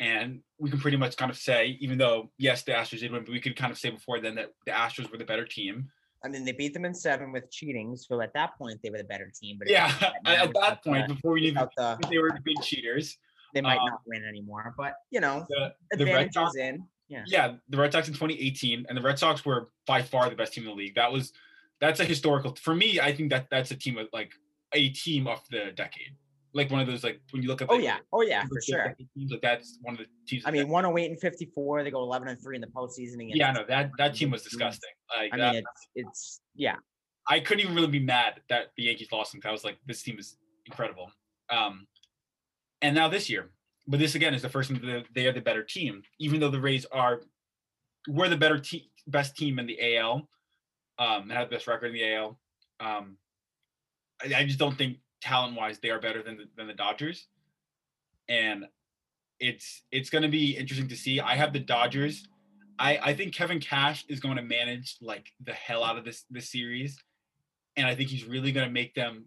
Speaker 3: and we can pretty much kind of say, even though yes, the Astros did win, but we could kind of say before then that the Astros were the better team.
Speaker 4: I mean, they beat them in seven with cheating, so at that point they were the better team. But
Speaker 3: Yeah, at, at that point,
Speaker 4: the-
Speaker 3: before we knew
Speaker 4: without the,
Speaker 3: they were big cheaters,
Speaker 4: they might
Speaker 3: um,
Speaker 4: not win anymore. But you know,
Speaker 3: the, the Red
Speaker 4: advantage
Speaker 3: Sox,
Speaker 4: is in. Yeah.
Speaker 3: yeah, the Red Sox in 2018, and the Red Sox were by far the best team in the league. That was that's a historical for me. I think that that's a team of like a team of the decade, like one of those like when you look at
Speaker 4: Oh
Speaker 3: like,
Speaker 4: yeah. Oh yeah, for sure.
Speaker 3: teams, like that's one of the teams.
Speaker 4: I mean,
Speaker 3: the
Speaker 4: 108 and 54. They go 11 and three in the postseason against.
Speaker 3: yeah, no, that that team was disgusting. Like
Speaker 4: I
Speaker 3: that,
Speaker 4: mean, it's it's yeah.
Speaker 3: I couldn't even really be mad that the Yankees lost them. I was like, this team is incredible. Um, and now this year, but this again is the first time that they are the better team, even though the Rays are we're the better team, best team in the AL, um, and have the best record in the AL. Um, I, I just don't think talent wise they are better than the, than the Dodgers, and it's it's going to be interesting to see. I have the Dodgers. I, I think Kevin Cash is going to manage like the hell out of this this series, and I think he's really going to make them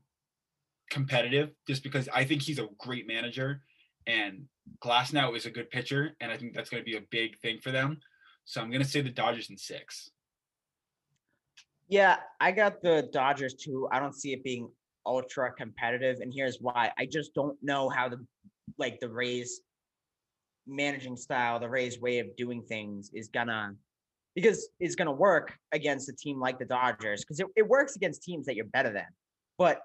Speaker 3: competitive. Just because I think he's a great manager, and Glasnow is a good pitcher, and I think that's going to be a big thing for them. So I'm going to say the Dodgers in six.
Speaker 4: Yeah, I got the Dodgers too. I don't see it being ultra competitive, and here's why. I just don't know how the like the Rays managing style, the Rays way of doing things is gonna because it's gonna work against a team like the Dodgers because it, it works against teams that you're better than. But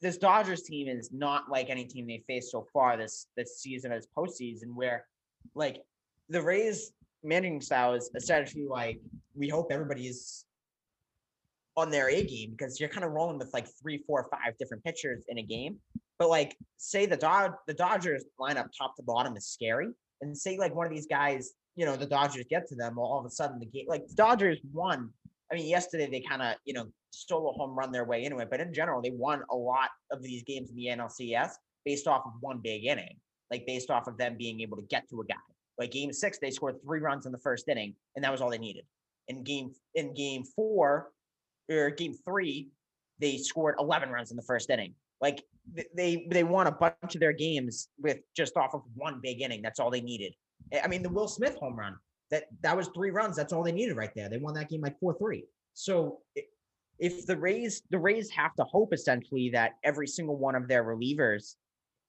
Speaker 4: this Dodgers team is not like any team they faced so far this this season as postseason, where like the Rays managing style is essentially like we hope everybody's on their A game because you're kind of rolling with like three, four, five different pitchers in a game. But like, say the Dod the Dodgers lineup top to bottom is scary, and say like one of these guys, you know, the Dodgers get to them, well, all of a sudden the game, like the Dodgers won. I mean, yesterday they kind of you know stole a home run their way into it, but in general they won a lot of these games in the NLCS based off of one big inning, like based off of them being able to get to a guy. Like game six, they scored three runs in the first inning, and that was all they needed. In game in game four or game three, they scored 11 runs in the first inning. Like they they won a bunch of their games with just off of one big inning. That's all they needed. I- I mean, the Will Smith home run that that was three runs. That's all they needed right there. They won that game like four three. So if the Rays the Rays have to hope essentially that every single one of their relievers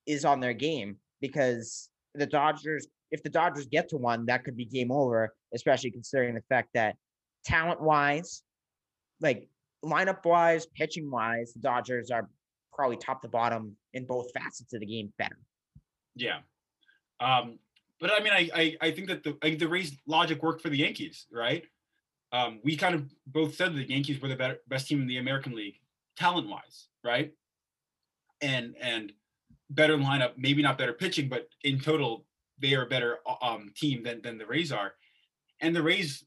Speaker 4: is on their game because the Dodgers if the Dodgers get to one that could be game over especially considering the fact that talent wise like lineup wise pitching wise the Dodgers are probably top to bottom in both facets of the game better
Speaker 3: Yeah. Um, but I mean, I, I I think that the the Rays logic worked for the Yankees, right? Um, we kind of both said the Yankees were the better, best team in the American League, talent wise, right? And and better lineup, maybe not better pitching, but in total, they are a better uh, um, team than than the Rays are. And the Rays,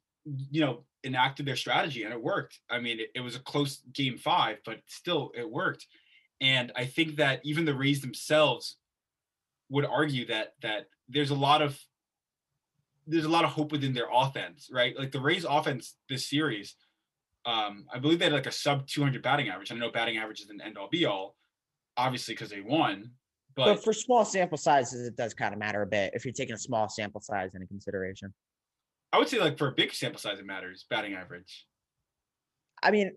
Speaker 3: you know, enacted their strategy and it worked. I mean, it, it was a close game five, but still it worked. And I think that even the Rays themselves would argue that that there's a lot of there's a lot of hope within their offense, right? Like the Rays offense this series, um, I believe they had like a sub 200 batting average. I know batting average is an end all be all, obviously because they won,
Speaker 4: but
Speaker 3: but
Speaker 4: for small sample sizes it does kind of matter a bit if you're taking a small sample size into consideration
Speaker 3: I would say like for a big sample size, it matters batting average.
Speaker 4: I mean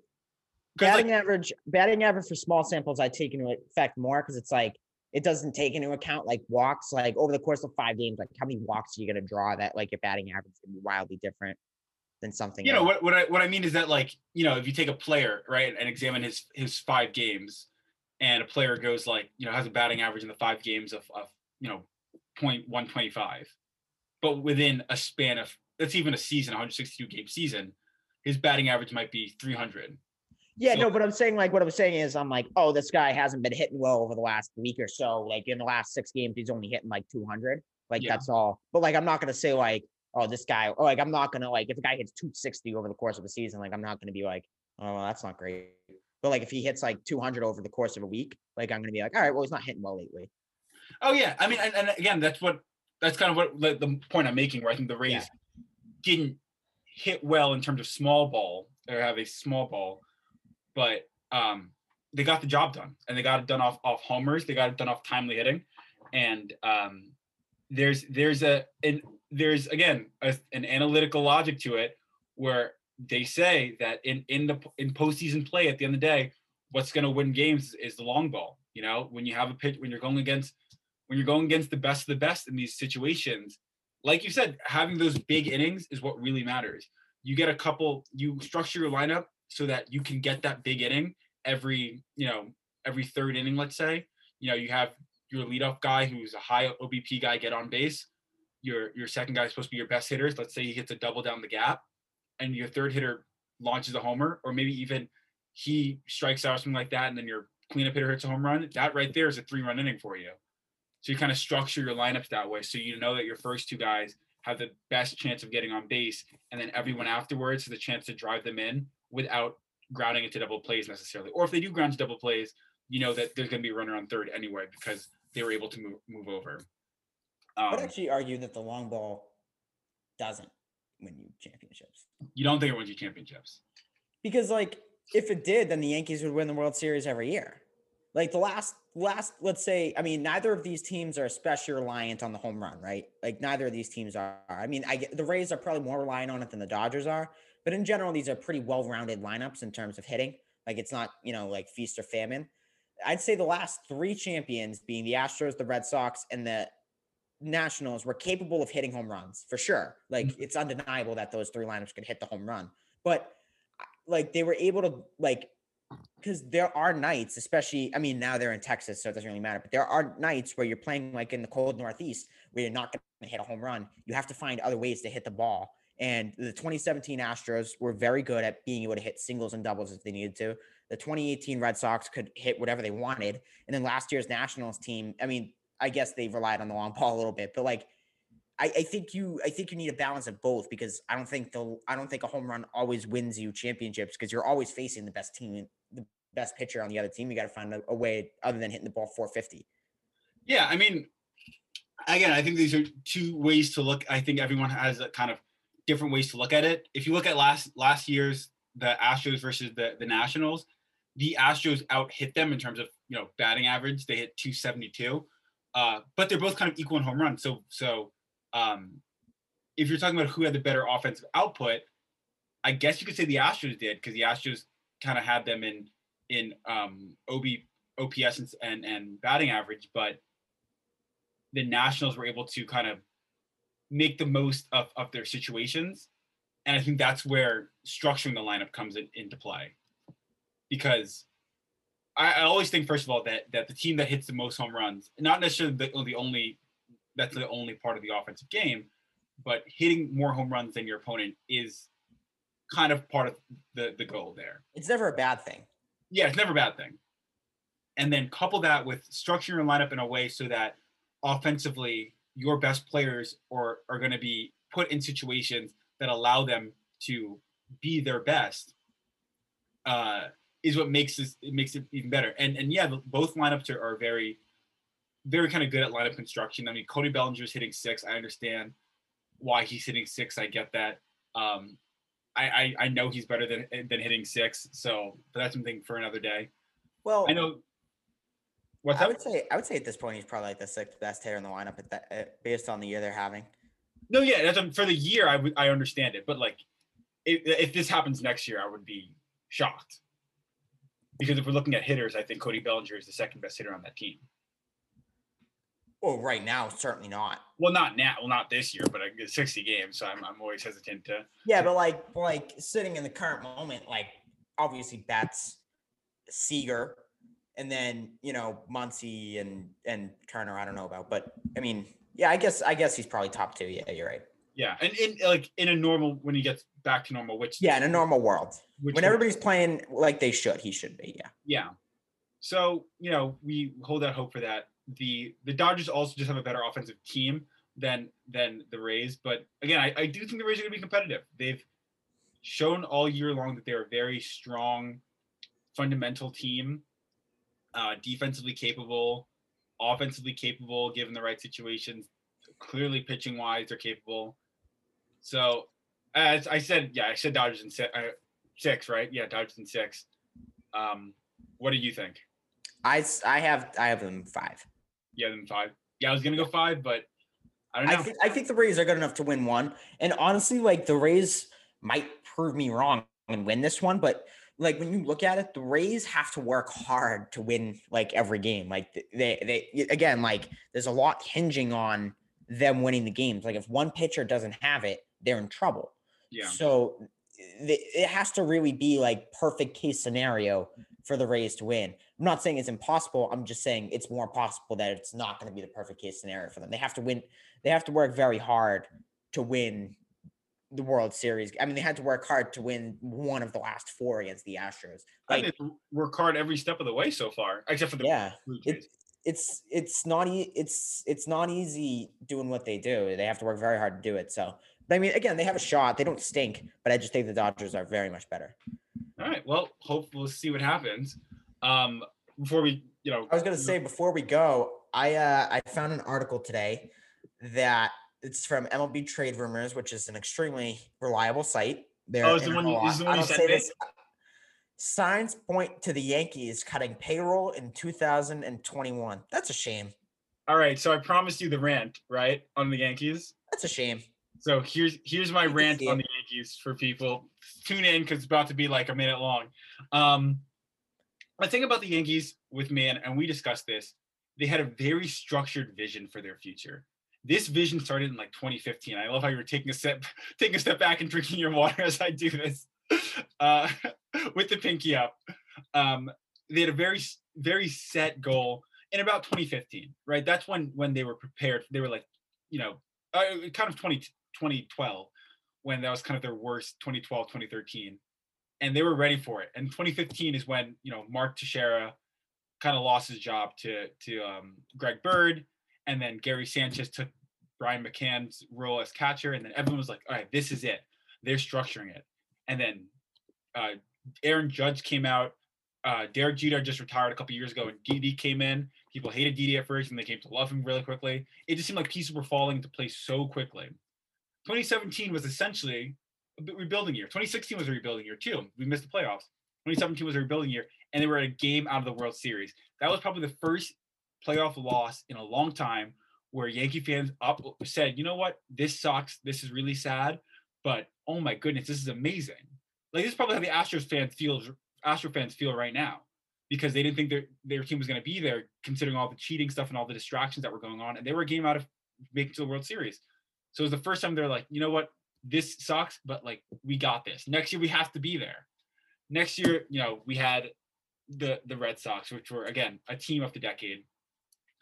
Speaker 3: 'Cause, like,
Speaker 4: batting average batting average for small samples i take into effect more because it's like it doesn't take into account like walks like over the course of five games like how many walks are you going to draw that like your batting average to be wildly different than something
Speaker 3: you know what what I what I mean is that like you know if you take a player right and examine his his five games, and a player goes like you know has a batting average in the five games of of you know point one twenty five, but within a span of that's even a season 162 game season, his batting average might be 300.
Speaker 4: yeah
Speaker 3: so-
Speaker 4: no but i'm saying like what i'm saying is i'm like oh this guy hasn't been hitting well over the last week or so like in the last six games he's only hitting like 200 like
Speaker 3: Yeah.
Speaker 4: that's all but like i'm not going to say like oh this guy or like i'm not going to like if a guy hits 260 over the course of a season like i'm not going to be like oh well, that's not great but like if he hits like 200 over the course of a week like i'm going to be like all right well he's not hitting well lately
Speaker 3: Oh yeah, I mean, and, and again, that's what that's kind of what the, the point I'm making. Where I think the Rays
Speaker 4: Yeah.
Speaker 3: Didn't hit well in terms of small ball or have a small ball, but um, they got the job done, and they got it done off off homers. They got it done off timely hitting, and um, there's there's a there's again a, an analytical logic to it where they say that in in the in postseason play at the end of the day, what's going to win games is the long ball. You know, when you have a pitch, when you're going against when you're going against the best of the best in these situations, like you said, having those big innings is what really matters. You get a couple, you structure your lineup so that you can get that big inning every, you know, every third inning, let's say. You know, you have your leadoff guy who's a high OBP guy get on base. Your your second guy is supposed to be your best hitters. Let's say he hits a double down the gap, and your third hitter launches a homer, or maybe even he strikes out or something like that, and then your cleanup hitter hits a home run. That right there is a three run inning for you. So you kind of structure your lineups that way. So you know that your first two guys have the best chance of getting on base, and then everyone afterwards has a chance to drive them in without grounding into double plays necessarily. Or if they do ground to double plays, you know that there's going to be a runner on third anyway because they were able to move move over.
Speaker 4: i would
Speaker 3: Um,
Speaker 4: actually argue that the long ball doesn't win you championships
Speaker 3: you don't think it wins you championships?
Speaker 4: Because like if it did, then the Yankees would win the World Series every year. Like the last last let's say, I mean, neither of these teams are especially reliant on the home run, right? Like neither of these teams are. I mean, I get the Rays are probably more reliant on it than the Dodgers are, but in general, these are pretty well-rounded lineups in terms of hitting. Like it's not, you know, like feast or famine. I'd say the last three champions, being the Astros, the Red Sox, and the Nationals, were capable of hitting home runs for sure. Like mm-hmm. it's undeniable that those three lineups could hit the home run, but like they were able to like because there are nights, especially I mean now they're in Texas, so it doesn't really matter. But there are nights where you're playing like in the cold Northeast where you're not going to hit a home run. You have to find other ways to hit the ball. And the 2017 Astros were very good at being able to hit singles and doubles if they needed to. The 2018 Red Sox could hit whatever they wanted. And then last year's Nationals team, I mean, I guess they relied on the long <laughs> ball a little bit, but like I, I think you I think you need a balance of both because I don't think the I don't think a home run always wins you championships because you're always facing the best team the best pitcher on the other team. You got to find a, a way other than hitting the ball 450.
Speaker 3: Yeah, I mean, again, I think these are two ways to look. I think everyone has a kind of different ways to look at it. If you look at last last year's the Astros versus the the Nationals, the Astros out hit them in terms of you know batting average. They hit 272, uh, but they're both kind of equal in home runs. So so um, if you're talking about who had the better offensive output, I guess you could say the Astros did because the Astros kind of had them in in um, OB OPS and, and and batting average, but the Nationals were able to kind of make the most of, of their situations. And I think that's where structuring the lineup comes in, into play. Because I, I always think, first of all, that that the team that hits the most home runs, not necessarily the, the only that's the only part of the offensive game, but hitting more home runs than your opponent is kind of part of the the goal there.
Speaker 4: It's never a bad thing.
Speaker 3: Yeah, it's never a bad thing. And then couple that with structuring your lineup in a way so that offensively your best players are, are going to be put in situations that allow them to be their best uh, is what makes this it makes it even better. And and yeah, both lineups are, are very very kind of good at lineup construction. I mean, Cody Bellinger is hitting six. I understand why he's hitting six. I get that. Um, I, I I know he's better than than hitting six. So, but that's something for another day.
Speaker 4: Well,
Speaker 3: I know. What's
Speaker 4: I
Speaker 3: up?
Speaker 4: would say I would say at this point he's probably like the sixth best hitter in the lineup at that based on the year they're having.
Speaker 3: No, yeah, that's um, for the year. I would I understand it, but like, if, if this happens next year, I would be shocked. Because if we're looking at hitters, I think Cody Bellinger is the second best hitter on that team.
Speaker 4: Well, right now certainly not.
Speaker 3: Well, not now, well, not this year, but like, 60 games, so I'm, I'm always hesitant to.
Speaker 4: Yeah, but like like sitting in the current moment, like obviously that's Seager, and then you know Muncy and and Turner. I don't know about, but I mean, yeah, I guess I guess he's probably top two. Yeah, you're right.
Speaker 3: Yeah, and in like in a normal when he gets back to normal, which
Speaker 4: Yeah, in a normal world,
Speaker 3: which
Speaker 4: when everybody's playing like they should, he should be. Yeah.
Speaker 3: Yeah. So, you know, we hold out hope for that. The the Dodgers also just have a better offensive team than than the Rays. But again, I, I do think the Rays are gonna be competitive. They've shown all year long that they're a very strong fundamental team, uh, defensively capable, offensively capable given the right situations. Clearly pitching wise, they're capable. So as I said, yeah, I said Dodgers in six, uh, six right? Yeah, Dodgers in six. Um, what do you think?
Speaker 4: I I have I have them five.
Speaker 3: Yeah, then five. Yeah, I was gonna go five, but I don't
Speaker 4: I
Speaker 3: know.
Speaker 4: think I think the Rays are good enough to win one. And honestly, like the Rays might prove me wrong and win this one, but like when you look at it, the Rays have to work hard to win like every game. Like they they again, like there's a lot hinging on them winning the games. Like if one pitcher doesn't have it, they're in trouble.
Speaker 3: yeah,
Speaker 4: So it has to really be like perfect case scenario for the Rays to win. I'm not saying it's impossible. I'm just saying it's more possible that it's not going to be the perfect case scenario for them. They have to win. They have to work very hard to win the World Series. I mean, they had to work hard to win one of the last four against the Astros.
Speaker 3: I
Speaker 4: Like,
Speaker 3: did work hard every step of the way so far, except for the
Speaker 4: yeah, it, it's it's not e- it's it's not easy doing what they do. They have to work very hard to do it. So, but I mean, again, they have a shot. They don't stink, but I just think the Dodgers are very much better.
Speaker 3: All right. Well, hope we'll see what happens. Um, before we, you know,
Speaker 4: I was gonna say before we go, I uh, I found an article today that it's from MLB Trade Rumors, which is an extremely reliable site. They're
Speaker 3: Oh, is the one you- is the one you
Speaker 4: say this- Signs point to the Yankees cutting payroll in 2021. That's a shame.
Speaker 3: all right. So I promised you the rant, right, on the Yankees.
Speaker 4: That's a shame.
Speaker 3: So here's here's my rant on the Yankees for people. Tune in because it's about to be like a minute long. Um, the thing about the Yankees with me, and, and we discussed this, they had a very structured vision for their future. This vision started in like 2015. I love how you're taking a step <laughs> taking a step back and drinking your water <laughs> as I do this <laughs> uh, with the pinky up. Um, they had a very very set goal in about 2015, right? That's when when they were prepared. They were like, you know, uh, kind of 20, 2012 when that was kind of their worst 2012 2013 and they were ready for it. And 2015 is when you know mark Teixeira kind of lost his job to to um, greg bird. And then gary sanchez took brian mccann's role as catcher. And then everyone was like all right this is it. They're structuring it. And then uh, aaron judge came out. Uh, Derek Jeter just retired a couple years ago, and Didi came in. People hated Didi at first, and they came to love him really quickly. It just seemed like pieces were falling into place so quickly. 2017 was essentially a rebuilding year. 2016 was a rebuilding year too. We missed the playoffs. 2017 was a rebuilding year, and they were at a game out of the World Series. That was probably the first playoff loss in a long time where Yankee fans up said, "You know what? This sucks. This is really sad, but oh my goodness, this is amazing." Like this is probably how the Astros fans feel. Astro fans feel right now because they didn't think their their team was going to be there, considering all the cheating stuff and all the distractions that were going on, and they were a game out of making to the World Series. So it was the first time they're like, you know what, this sucks, but like we got this. Next year we have to be there. Next year, you know, we had the the Red Sox, which were again a team of the decade.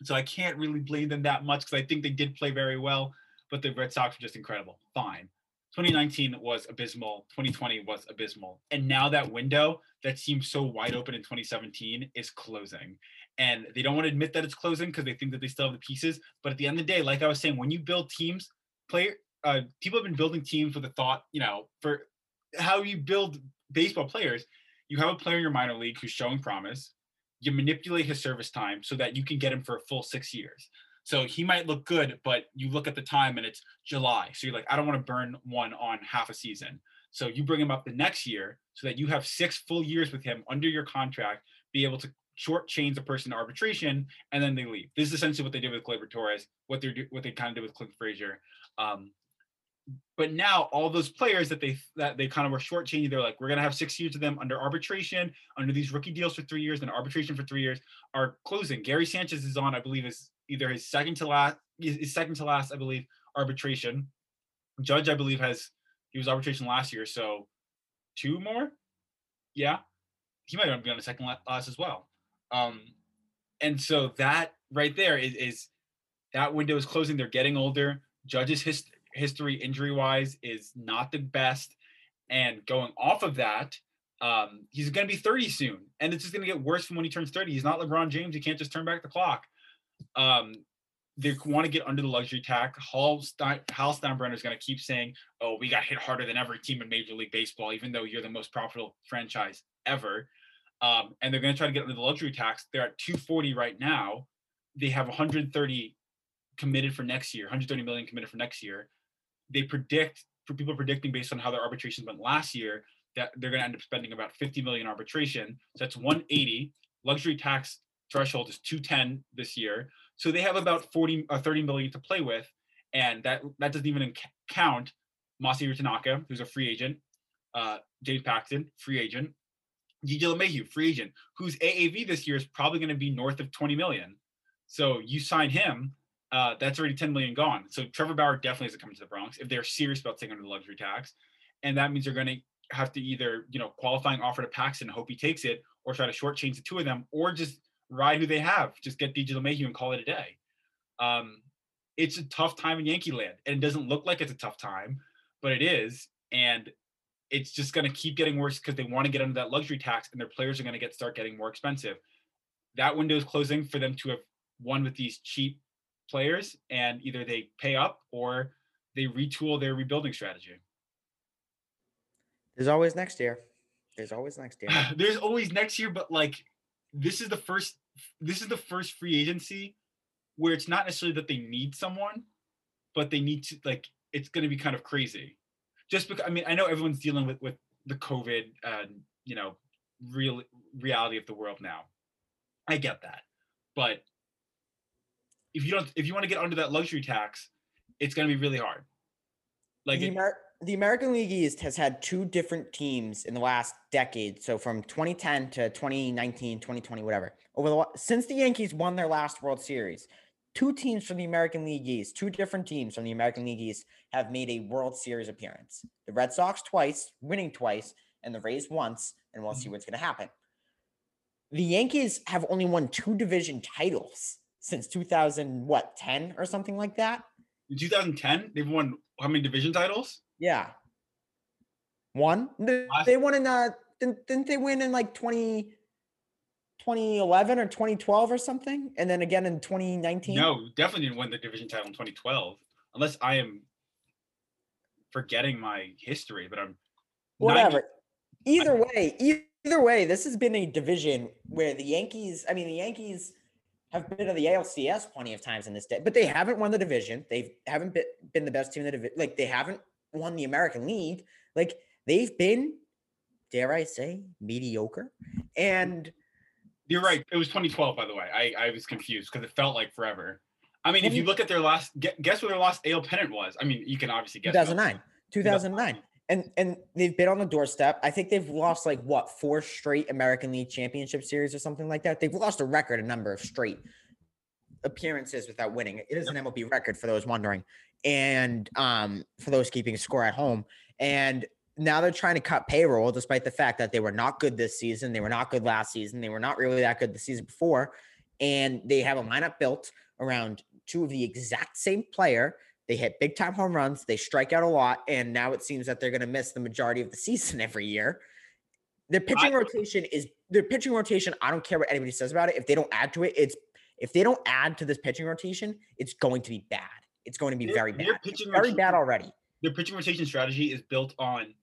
Speaker 3: So I can't really blame them that much because I think they did play very well, but the Red Sox were just incredible. Fine. 2019 was abysmal. 2020 was abysmal. And now that window that seemed so wide open in 2017 is closing. And they don't want to admit that it's closing because they think that they still have the pieces. But at the end of the day, like I was saying, when you build teams, player uh, people have been building teams with the thought, you know, for how you build baseball players. You have a player in your minor league who's showing promise. You manipulate his service time so that you can get him for a full six years. So he might look good, but you look at the time and it's July. So you're like, I don't want to burn one on half a season. So you bring him up the next year so that you have six full years with him under your contract, be able to short change the person to arbitration, and then they leave. This is essentially what they did with Gleyber Torres, what they're do- what they kind of did with Clint Frazier. Um, but now all those players that they that they kind of were shortchanging, they're like, we're gonna have six years of them under arbitration, under these rookie deals for three years, and arbitration for three years are closing. Gary Sanchez is on, I believe, is either his second to last, his second to last, I believe, arbitration. Judge, I believe, has he was arbitration last year, so two more. Yeah, he might be on the second last as well. Um, and so that right there is, is that window is closing. They're getting older. Judge's his, history injury wise is not the best. And going off of that, um, he's going to be 30 soon. And it's just going to get worse from when he turns 30. He's not LeBron James. He can't just turn back the clock. Um, they want to get under the luxury tax. Hal, Stein, Hal Steinbrenner is going to keep saying, oh, we got hit harder than every team in Major League Baseball, even though you're the most profitable franchise ever. Um, and they're going to try to get under the luxury tax. They're at 240 right now. They have 130 committed for next year, 130 million committed for next year they predict for people predicting based on how their arbitrations went last year that they're going to end up spending about 50 million arbitration. So that's 180. Luxury tax threshold is 210 this year. So they have about 40 or uh, 30 million to play with. And that that doesn't even count Masahiro Tanaka, who's a free agent, uh, James Paxton, free agent, DJ LeMahieu, free agent, whose AAV this year is probably going to be north of 20 million. So you sign him, uh, that's already 10 million gone. So Trevor Bauer definitely isn't coming to the Bronx if they're serious about taking under the luxury tax. And that means they're going to have to either, you know, qualifying offer to Paxton, hope he takes it, or try to shortchange the two of them, or just ride who they have, just get DJ LeMahieu and call it a day. Um, it's a tough time in Yankee land. And it doesn't look like it's a tough time, but it is. And it's just going to keep getting worse because they want to get under that luxury tax and their players are going to get start getting more expensive. That window is closing for them to have won with these cheap players and either they pay up or they retool their rebuilding strategy.
Speaker 4: There's always next year. There's always next year. <laughs>
Speaker 3: There's always next year, but like this is the first this is the first free agency where it's not necessarily that they need someone, but they need to like it's going to be kind of crazy. Just because I mean I know everyone's dealing with with the COVID uh, you know real reality of the world now. I get that, but if you don't if you want to get under that luxury tax, it's going to be really hard.
Speaker 4: Like the, Amer- the American League East has had two different teams in the last decade. So from 2010 to 2019, 2020, whatever. Over the since the Yankees won their last World Series, two teams from the American League East, two different teams from the American League East have made a World Series appearance. The Red Sox twice, winning twice, and the Rays once, and we'll mm-hmm. see what's going to happen. The Yankees have only won two division titles since 2000 what 10 or something like that?
Speaker 3: In 2010 they've won how many division titles?
Speaker 4: Yeah. One? They, they won in uh didn't, didn't they win in like 20 2011 or 2012 or something? And then again in 2019
Speaker 3: no definitely didn't win the division title in 2012 unless i am forgetting my history but i'm
Speaker 4: whatever. 90- either way either either way, this has been a division where the Yankees, I mean, the Yankees have been to the ALCS plenty of times in this day, but they haven't won the division. They haven't been, been the best team in the division. Like they haven't won the American League. Like they've been, dare I say, mediocre. And
Speaker 3: You're right. It was 2012, by the way. I, I was confused because it felt like forever. I mean, if you look at their last, guess what their last AL pennant was? I mean, you can obviously guess.
Speaker 4: 2009, 2009. And and they've been on the doorstep. I think they've lost like what four straight American League Championship Series or something like that. They've lost a record a number of straight appearances without winning. It is an MLB record for those wondering, and um for those keeping score at home. And now they're trying to cut payroll, despite the fact that they were not good this season. They were not good last season. They were not really that good the season before, and they have a lineup built around two of the exact same player they hit big time home runs. They strike out a lot, and now it seems that they're going to miss the majority of the <laughs> season every year. Their pitching rotation is their pitching rotation. I don't care what anybody says about it. If they don't add to it, it's if they don't add to this pitching rotation, it's going to be bad. It's going to be
Speaker 3: Their-
Speaker 4: very bad.
Speaker 3: Pitching
Speaker 4: very
Speaker 3: rotation-
Speaker 4: bad already.
Speaker 3: Their pitching rotation strategy is built on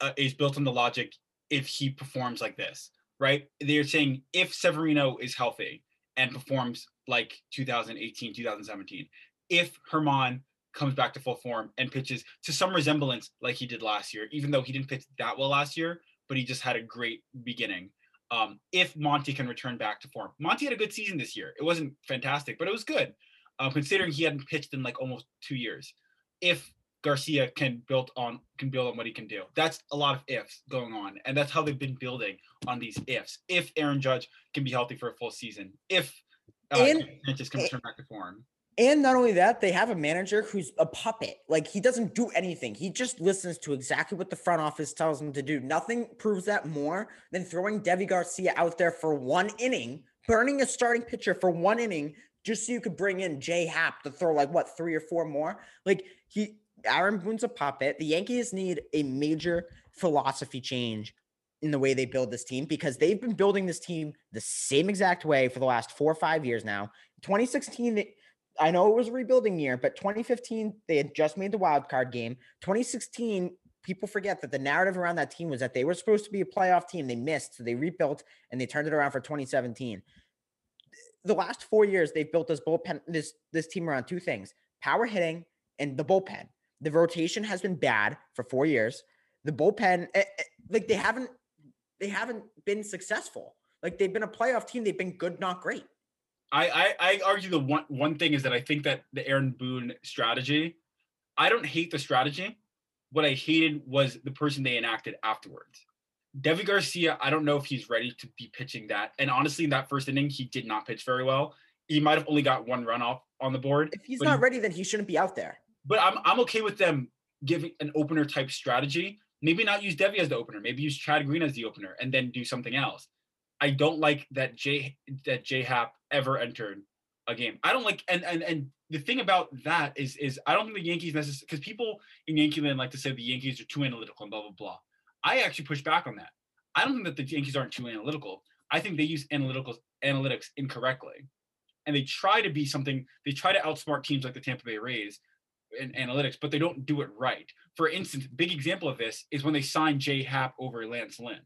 Speaker 3: uh, is built on the logic if he performs like this, right? They're saying if Severino is healthy and performs like 2018, 2017, if Germán comes back to full form and pitches to some resemblance like he did last year, even though he didn't pitch that well last year, but he just had a great beginning. Um, if Monty can return back to form, Monty had a good season this year. It wasn't fantastic, but it was good, uh, considering he hadn't pitched in like almost two years. If Garcia can build on can build on what he can do, that's a lot of ifs going on, and that's how they've been building on these ifs. If Aaron Judge can be healthy for a full season, if uh,
Speaker 4: And-
Speaker 3: Sanchez can return back to form,
Speaker 4: And not only that, they have a manager who's a puppet. Like he doesn't do anything. He just listens to exactly what the front office tells him to do. Nothing proves that more than throwing Deivi Garcia out there for one inning, burning a starting pitcher for one inning, just so you could bring in Jay Happ to throw like what three or four more. Like he, Aaron Boone's a puppet. The Yankees need a major philosophy change in the way they build this team because they've been building this team the same exact way for the last four or five years now. 2016, they- I know it was a rebuilding year, but 2015 they had just made the wild card game. 2016, people forget that the narrative around that team was that they were supposed to be a playoff team. They missed, so they rebuilt and they turned it around for 2017. The last four years, they've built this bullpen, this this team around two things: power hitting and the bullpen. The rotation has been bad for four years. The bullpen, eh, eh, like they haven't, they haven't been successful. Like they've been a playoff team. They've been good, not great.
Speaker 3: I, I I argue the one one thing is that I think that the Aaron Boone strategy, I don't hate the strategy. What I hated was the person they enacted afterwards. Deivi Garcia, I don't know if he's ready to be pitching that. And honestly, in that first inning, he did not pitch very well. He might have only got one run off on the board.
Speaker 4: If he's not
Speaker 3: he-
Speaker 4: ready, then he shouldn't be out there.
Speaker 3: but I'm I'm okay with them giving an opener type strategy. Maybe not use Devi as the opener. Maybe use Chad Green as the opener, and then do something else. I don't like that J that J Happ ever entered a game. I don't like and and and the thing about that is is I don't think the Yankees necessarily because people in Yankee land like to say the Yankees are too analytical and blah blah blah. I actually push back on that. I don't think that the Yankees aren't too analytical. I think they use analytical analytics incorrectly, and they try to be something. They try to outsmart teams like the Tampa Bay Rays in analytics, but they don't do it right. For instance, big example of this is when they signed Jay Happ over Lance Lynn.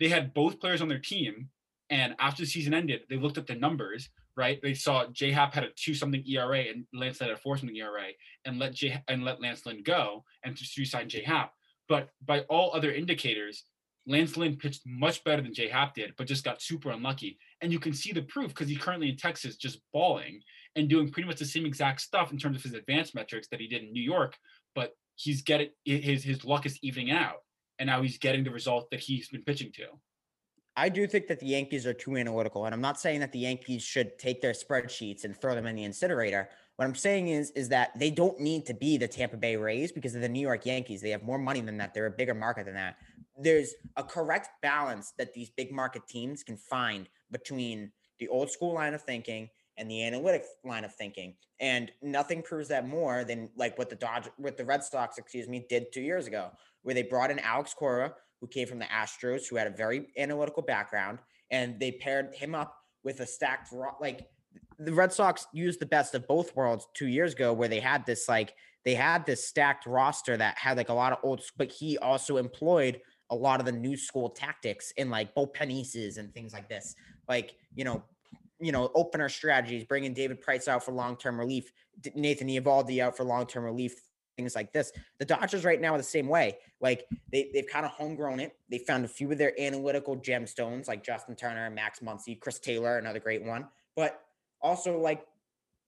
Speaker 3: They had both players on their team, and after the season ended, they looked at the numbers. Right, they saw Jay Happ had a two something ERA and Lance had a four something ERA, and let Jay and let Lance Lynn go and just re-sign Jay Happ. But by all other indicators, Lance Lynn pitched much better than Jay Happ did, but just got super unlucky. And you can see the proof because he's currently in Texas just balling and doing pretty much the same exact stuff in terms of his advanced metrics that he did in New York. But he's getting his his luck is evening out, and now he's getting the result that he's been pitching to.
Speaker 4: I do think that the Yankees are too analytical, and I'm not saying that the Yankees should take their spreadsheets and throw them in the incinerator. What I'm saying is, is that they don't need to be the Tampa Bay Rays because of the New York Yankees. They have more money than that. They're a bigger market than that. There's a correct balance that these big market teams can find between the old school line of thinking and the analytic line of thinking. And nothing proves that more than like what the Dodge, what the Red Sox, excuse me, did two years ago, where they brought in Alex Cora, who came from the Astros, who had a very analytical background, and they paired him up with a stacked like the Red Sox used the best of both worlds two years ago, where they had this like they had this stacked roster that had like a lot of old, but he also employed a lot of the new school tactics in like Bo Penises and things like this. Like, you know, you know, opener strategies, bringing David Price out for long-term relief, D- Nathan Eovaldi out for long-term relief, things like this. The Dodgers right now are the same way. Like they, they've kind of homegrown it. They found a few of their analytical gemstones like Justin Turner, Max Muncy, Chris Taylor, another great one. But also like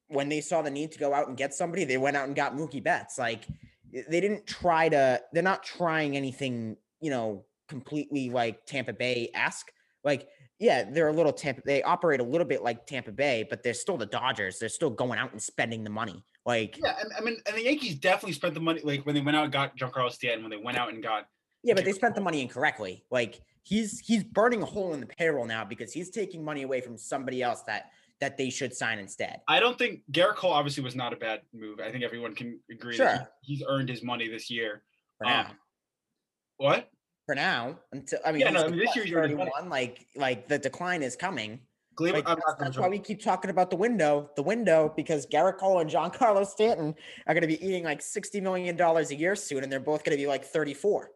Speaker 4: when they saw the need to go out and get somebody, they went out and got Mookie Betts. Like they didn't try to, they're not trying anything, you know, completely like Tampa Bay esque. Like, yeah, they're a little Tampa, they operate a little bit like Tampa Bay, but they're still the Dodgers. They're still going out and spending the money. Like,
Speaker 3: Yeah, and, I mean, and the Yankees definitely spent the money. Like when they went out and got Giancarlo Stanton, when they went out and got
Speaker 4: yeah, but they spent the money incorrectly. Like he's he's burning a hole in the payroll now because he's taking money away from somebody else that that they should sign instead.
Speaker 3: I don't think Gerrit Cole obviously was not a bad move. I think everyone can agree that
Speaker 4: Sure.
Speaker 3: he- he's earned his money this year. Um. What?
Speaker 4: For now, until I mean,
Speaker 3: Yeah, no, I mean, this
Speaker 4: what,
Speaker 3: year he's already done it.
Speaker 4: 31, like like the decline is coming. Like, that's, that's why we keep talking about the window, the window, because Gerrit Cole and Giancarlo Stanton are going to be eating like sixty million dollars a year soon, and they're both going to be like thirty-four.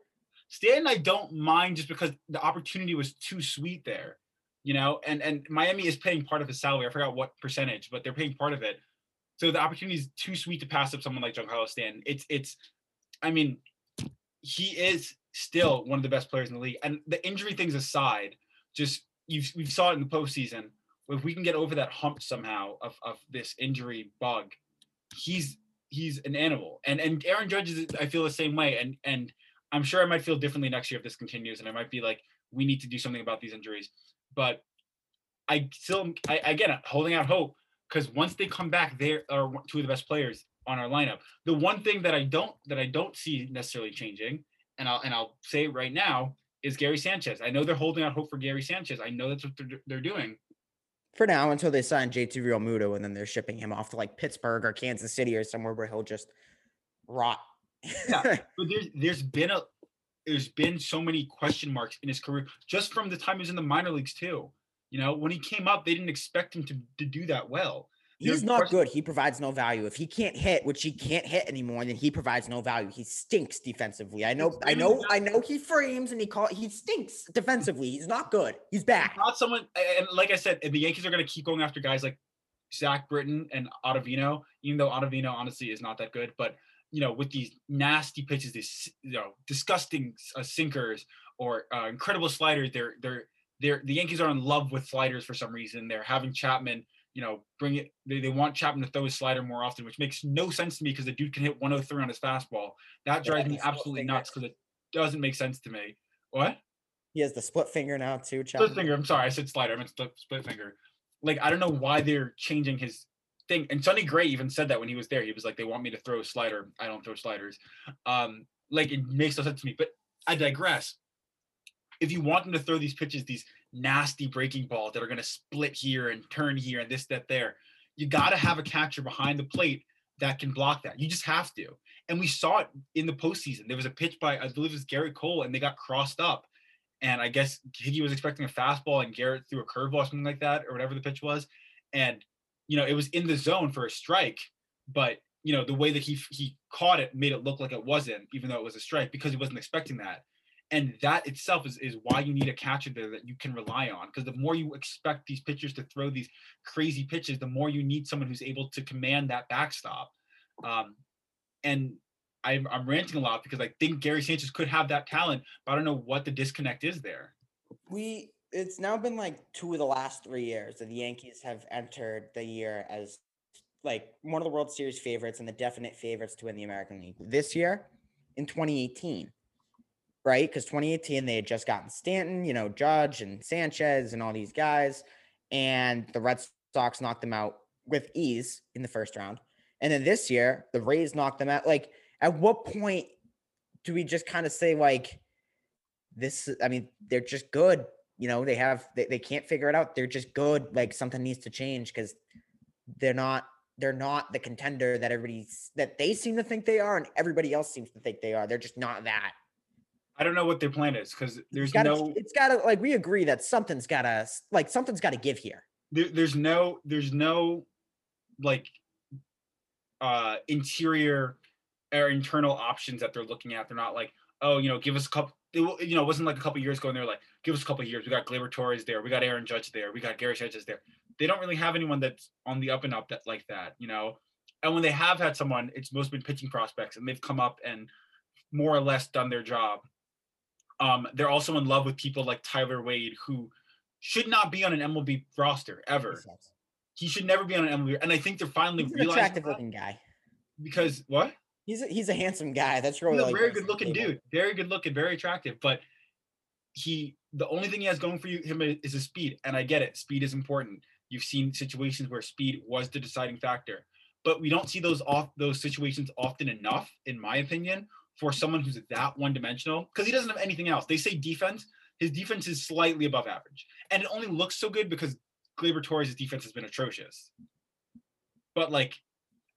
Speaker 3: Stanton, I don't mind just because the opportunity was too sweet there, you know. And and Miami is paying part of his salary. I forgot what percentage, but they're paying part of it. So the opportunity is too sweet to pass up someone like Giancarlo Stanton. It's it's, I mean, he is still one of the best players in the league. And the injury things aside, just you we saw it in the postseason. If we can get over that hump somehow of of this injury bug, he's he's an animal. And and Aaron Judge is I feel the same way. And and I'm sure I might feel differently next year if this continues, and I might be like, we need to do something about these injuries. But I still, I again, holding out hope because once they come back, they are two of the best players on our lineup. The one thing that I don't that I don't see necessarily changing, and I'll and I'll say it right now, is Gary Sanchez. I know they're holding out hope for Gary Sanchez. I know that's what they're, they're doing.
Speaker 4: For now, until they sign JT Realmuto, and then they're shipping him off to like Pittsburgh or Kansas City or somewhere where he'll just rot.
Speaker 3: Yeah. <laughs> But there's there's been a there's been so many question marks in his career just from the time he was in the minor leagues too. You know, when he came up, they didn't expect him to, to do that well.
Speaker 4: He's not
Speaker 3: question-
Speaker 4: good. He provides no value. If he can't hit, which he can't hit anymore, then he provides no value. He stinks defensively. I know, I know, I know he frames and he call he stinks defensively. He's not good. He's back.
Speaker 3: Not someone, and like I said, the Yankees are going to keep going after guys like Zach Britton and Ottavino, even though Ottavino honestly is not that good. But you know, with these nasty pitches, these you know disgusting uh, sinkers or uh, incredible sliders, they're they're they're the Yankees are in love with sliders for some reason. They're having Chapman, you know, bring it. They, they want Chapman to throw his slider more often, which makes no sense to me because the dude can hit 103 on his fastball. That
Speaker 4: Yeah,
Speaker 3: drives me absolutely nuts because it doesn't make sense to me. What?
Speaker 4: He has the split finger now too. Chapman.
Speaker 3: split finger. I'm sorry, I said slider. I meant split, split finger. Like I don't know why they're changing his thing. And Sonny Gray even said that when he was there. He was like, "They want me to throw a slider. I don't throw sliders." Um, like it makes no sense to me. But I digress. If you want them to throw these pitches, these nasty breaking balls that are going to split here and turn here and this, that, there, you got to have a catcher behind the plate that can block that. You just have to. And we saw it in the postseason. There was a pitch by, I believe it was Gary Cole, and they got crossed up. And I guess Higgy was expecting a fastball, and Gerrit threw a curveball or something like that, or whatever the pitch was. And you know, it was in the zone for a strike, but you know, the way that he he caught it made it look like it wasn't, even though it was a strike, because he wasn't expecting that. And that itself is, is why you need a catcher there that you can rely on. Because the more you expect these pitchers to throw these crazy pitches, the more you need someone who's able to command that backstop. Um, and I'm, I'm ranting a lot because I think Gary Sanchez could have that talent, but I don't know what the disconnect is there.
Speaker 4: We it's now been like two of the last three years that the Yankees have entered the year as like one of the World Series favorites and the definite favorites to win the American League. This year, in 2018, right? Because 2018 they had just gotten Stanton, you know, Judge and Sanchez and all these guys, and the Red Sox knocked them out with ease in the first round. And then this year, the Rays knocked them out. Like, at what point do we just kind of say like? this i mean they're just good you know they have they, they can't figure it out they're just good like something needs to change because they're not they're not the contender that everybody's that they seem to think they are and everybody else seems to think they are they're just not that
Speaker 3: I don't know what their plan is because there's
Speaker 4: it's gotta,
Speaker 3: no
Speaker 4: it's gotta like we agree that something's gotta like something's gotta give here
Speaker 3: there, there's no there's no like uh interior or internal options that they're looking at they're not like oh you know give us a couple it, you know, it wasn't like a couple years ago and they're like, give us a couple years. We got Gleyber Torres there. We got Aaron Judge there. We got Gary Sanchez there. They don't really have anyone that's on the up and up that like that, you know. And when they have had someone, it's mostly been pitching prospects, and they've come up and more or less done their job. Um, they're also in love with people like Tyler Wade, who should not be on an MLB roster ever. He should never be on an MLB. And I think they're finally
Speaker 4: He's an
Speaker 3: realizing
Speaker 4: attractive looking guy.
Speaker 3: because what?
Speaker 4: He's a, he's a handsome guy. That's really
Speaker 3: He's a very
Speaker 4: to
Speaker 3: good looking dude. Very good looking, very attractive. But he, the only thing he has going for you, him is his speed. And I get it. Speed is important. You've seen situations where speed was the deciding factor, but we don't see those off those situations often enough, in my opinion, for someone who's that one dimensional. Because he doesn't have anything else. They say defense. His defense is slightly above average, and it only looks so good because Gleyber Torres' defense has been atrocious. But like,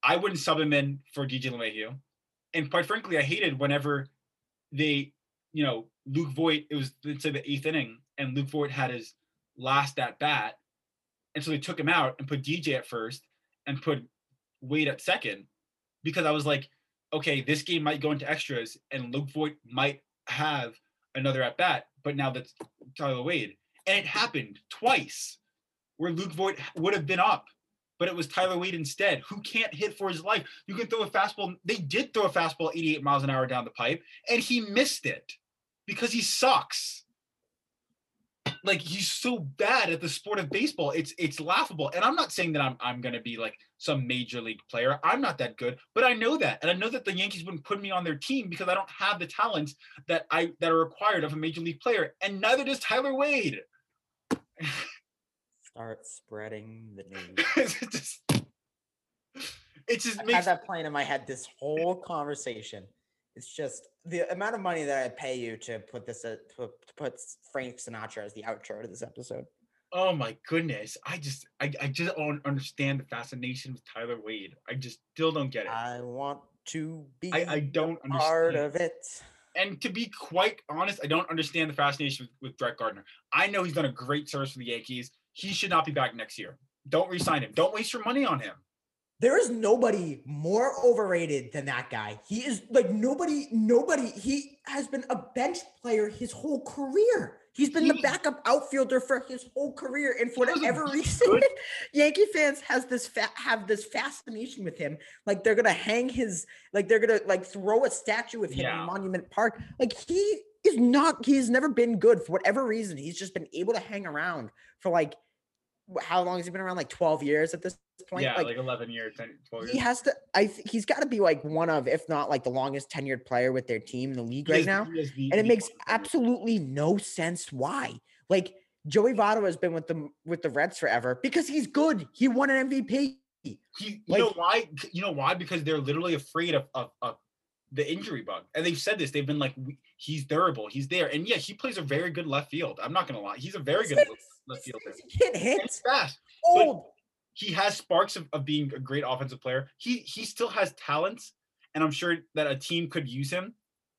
Speaker 3: I wouldn't sub him in for DJ LeMahieu and quite frankly, I hated whenever they, you know, Luke Voit. It was let's say the eighth inning, and Luke Voit had his last at bat, and so they took him out and put DJ at first and put Wade at second, because I was like, okay, this game might go into extras, and Luke Voit might have another at bat, but now that's Tyler Wade, and it happened twice, where Luke Voit would have been up. But it was Tyler Wade instead, who can't hit for his life. You can throw a fastball. They did throw a fastball 88 miles an hour down the pipe, and he missed it because he sucks. Like he's so bad at the sport of baseball. It's it's laughable. And I'm not saying that I'm I'm gonna be like some major league player. I'm not that good, but I know that. And I know that the Yankees wouldn't put me on their team because I don't have the talents that I that are required of a major league player. And neither does Tyler Wade.
Speaker 4: Start spreading the <laughs> news.
Speaker 3: it's just it just
Speaker 4: I've
Speaker 3: makes
Speaker 4: had that playing in my head this whole conversation. It's just the amount of money that I pay you to put this uh, to to put Frank Sinatra as the outro to this episode.
Speaker 3: Oh my goodness. I just I, I just don't understand the fascination with Tyler Wade. I just still don't get it.
Speaker 4: I want to be
Speaker 3: I, I don't
Speaker 4: part
Speaker 3: understand.
Speaker 4: of it.
Speaker 3: And to be quite honest, I don't understand the fascination with, with Brett Gardner. I know he's done a great service for the Yankees. He should not be back next year. Don't re-sign him. Don't waste your money on him.
Speaker 4: There is nobody more overrated than that guy. He is like nobody, nobody. He has been a bench player his whole career. He's been
Speaker 3: He
Speaker 4: the backup outfielder for his whole career, and for whatever reason, <laughs> <laughs> Yankee fans has this fa- have this fascination with him. Like they're gonna hang his, like they're gonna like throw a statue of him
Speaker 3: Yeah.
Speaker 4: in Monument Park. Like he is not. He's never been good for whatever reason. He's just been able to hang around for like how long has he been around? Like twelve years at this point.
Speaker 3: yeah, like, 11 years, 10, 12 years.
Speaker 4: he has to i th- he's got to be like one of if not like the longest tenured player with their team in the league
Speaker 3: He
Speaker 4: right
Speaker 3: is-
Speaker 4: now
Speaker 3: the-
Speaker 4: and it makes absolutely no sense why like joey Votto has been with the with the reds forever because he's good he won an mvp
Speaker 3: He, you
Speaker 4: like-
Speaker 3: know why? You know why? Because they're literally afraid of, of, of the injury bug, and they've said this. They've been like, "He's durable. He's there." And yeah, he plays a very good left field. I'm not gonna lie. He's a very good left fielder.
Speaker 4: he can't hit
Speaker 3: he's fast.
Speaker 4: old
Speaker 3: he has sparks of, of being a great offensive player. He he still has talents, and I'm sure that a team could use him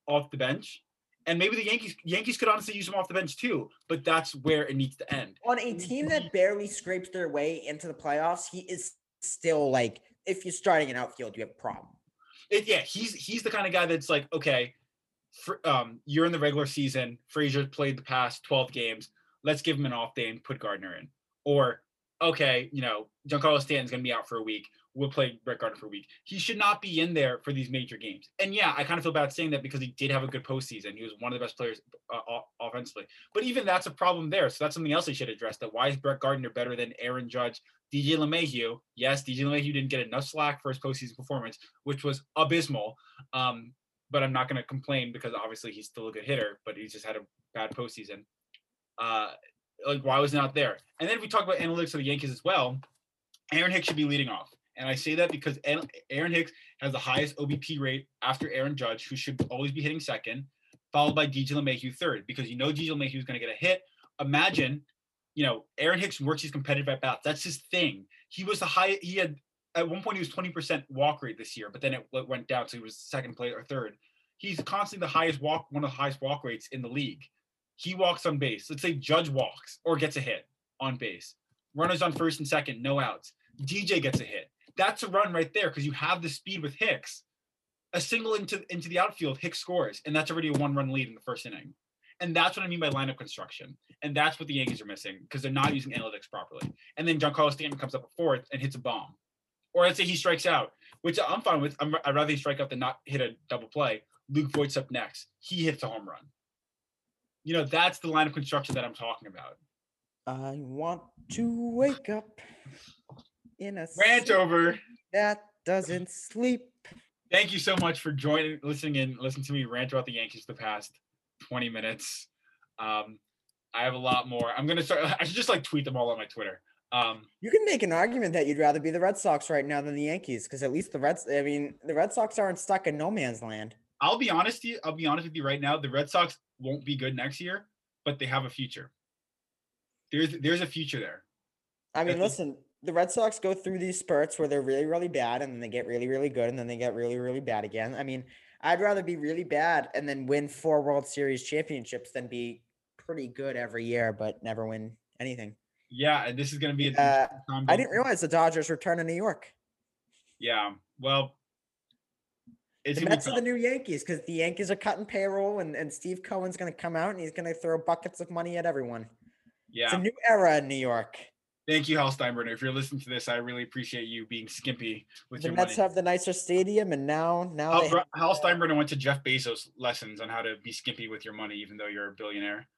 Speaker 3: off the bench. And maybe the Yankees Yankees could honestly use him off the bench too, but that's where it needs to end.
Speaker 4: on a team that barely scrapes their way into the playoffs he is still like if you're starting an outfield you have a problem
Speaker 3: It, yeah, he's he's the kind of guy that's like, okay, fr um, you're in the regular season. Frazier played the past 12 games. Let's give him an off day and put Gardner in. Or, okay, you know, Giancarlo Stanton's going to be out for a week. We'll play Brett Gardner for a week. He should not be in there for these major games. And yeah, I kind of feel bad saying that because he did have a good postseason. He was one of the best players uh, offensively. But even that's a problem there. So that's something else they should address. That why is Brett Gardner better than Aaron Judge, DJ LeMahieu? Yes, DJ LeMahieu didn't get enough slack for his postseason performance, which was abysmal. Um, but I'm not going to complain because obviously he's still a good hitter, but he's just had a bad postseason. Uh, like why was he not there? And then if we talk about analytics of the Yankees as well, Aaron Hicks should be leading off. And I say that because Aaron Aaron Hicks has the highest OBP rate after Aaron Judge, who should always be hitting second, followed by DJ LeMahieu third, because you know DJ LeMahieu is going to get a hit. Imagine, you know, Aaron Hicks works his competitive at bats. That's his thing. He was the high. He had at one point he was 20% walk rate this year, but then it went down, so he was second place or third. He's constantly the highest walk, one of the highest walk rates in the league. He walks on base. Let's say Judge walks or gets a hit on base. Runners on first and second, no outs. DJ gets a hit. That's a run right there because you have the speed with Hicks. A single into into the outfield, Hicks scores, and that's already a one-run lead in the first inning. And that's what I mean by lineup construction. And that's what the Yankees are missing because they're not using analytics properly. And then Giancarlo Stanton comes up at fourth and hits a bomb. Or let's say he strikes out, which I'm fine with. I'm, I'd rather he strike out than not hit a double play. Luke Voit's up next. He hits a home run. You know, that's the line of construction that I'm talking about.
Speaker 4: I want to wake up in a
Speaker 3: Rant over.
Speaker 4: that doesn't sleep.
Speaker 3: Thank you so much for joining, listening in, listening to me rant about the Yankees the past 20 minutes. Um, I have a lot more. I'm gonna start. I should just like tweet them all on my Twitter. Um,
Speaker 4: You can make an argument that you'd rather be the Red Sox right now than the Yankees, because at least the Reds. I mean, the Red Sox aren't stuck in no man's land.
Speaker 3: I'll be honest to you. I'll be honest with you right now. The Red Sox won't be good next year, but they have a future. There's there's a future there.
Speaker 4: I mean,
Speaker 3: think-
Speaker 4: listen, the Red Sox go through these spurts where they're really, really bad, and then they get really, really good, and then they get really, really bad again. I mean, I'd rather be really bad and then win four World Series championships than be pretty good every year but never win anything.
Speaker 3: Yeah, and this is gonna be a
Speaker 4: Uh,
Speaker 3: time
Speaker 4: I didn't realize the Dodgers return to New York.
Speaker 3: Yeah, well, it's
Speaker 4: The Mets are the new Yankees because the Yankees are cutting payroll, and, and Steve Cohen's going to come out and he's going to throw buckets of money at everyone.
Speaker 3: Yeah, it's
Speaker 4: a new era in New York.
Speaker 3: thank you, Hal Steinbrenner. If you're listening to this, I really appreciate you being skimpy with your money.
Speaker 4: The
Speaker 3: your
Speaker 4: Mets
Speaker 3: money.
Speaker 4: have the nicer stadium, and now now
Speaker 3: Hal,
Speaker 4: have,
Speaker 3: Hal Steinbrenner went to Jeff Bezos lessons on how to be skimpy with your money, even though you're a billionaire.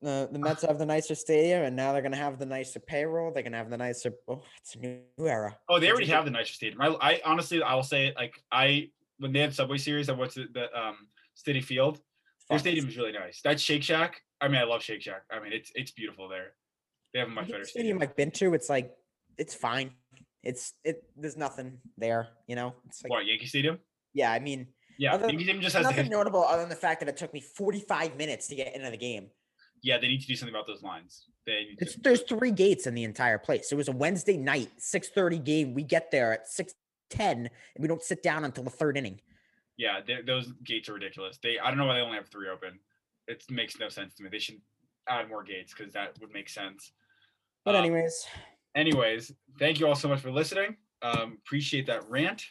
Speaker 4: the the <sighs> Mets have the nicer stadium, and now they're going to have the nicer payroll. They're going to have the nicer. Oh, it's a new era.
Speaker 3: Oh, they already have the nicer stadium. I, I honestly, I will say it. Like I, when they had Subway Series, I went to the um, Citi Field. Their stadium is really nice. That Shake Shack. I mean, I love Shake Shack. I mean, it's it's beautiful there. They have a much better
Speaker 4: stadium
Speaker 3: stadium.
Speaker 4: I've been to, it's like it's fine. It's it. There's nothing there, you know. It's like
Speaker 3: What Yankee Stadium?
Speaker 4: yeah. I mean,
Speaker 3: Yeah,
Speaker 4: Other-
Speaker 3: Yankee Stadium just has
Speaker 4: nothing notable other than the fact that it took me 45 minutes to get into the game.
Speaker 3: Yeah, they need to do something about those lines. They
Speaker 4: It's
Speaker 3: to,
Speaker 4: there's three gates in the entire place. It was a Wednesday night, 6:30 game. We get there at 6:10, and we don't sit down until the third inning.
Speaker 3: yeah, those gates are ridiculous. They I don't know why they only have three open. It makes no sense to me. They should add more gates because that would make sense.
Speaker 4: But
Speaker 3: Um,
Speaker 4: anyways,
Speaker 3: anyways, thank you all so much for listening. Um, appreciate that rant.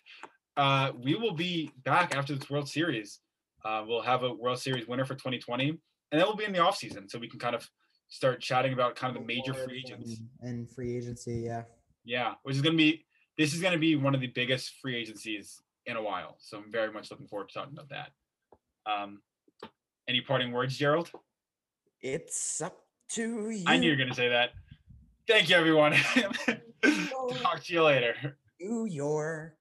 Speaker 3: Uh, we will be back after this World Series. Uh, we'll have a World Series winner for 2020, and then we'll be in the off season, so we can kind of start chatting about kind of the major free agents.
Speaker 4: and free agency, yeah.
Speaker 3: Yeah, which is going to be this is going to be one of the biggest free agencies in a while. So I'm very much looking forward to talking about that. Um, any parting words, Gerald?
Speaker 4: It's up to you.
Speaker 3: I knew you were going to say that. Thank you, everyone. <laughs> Talk to you later.
Speaker 4: New York.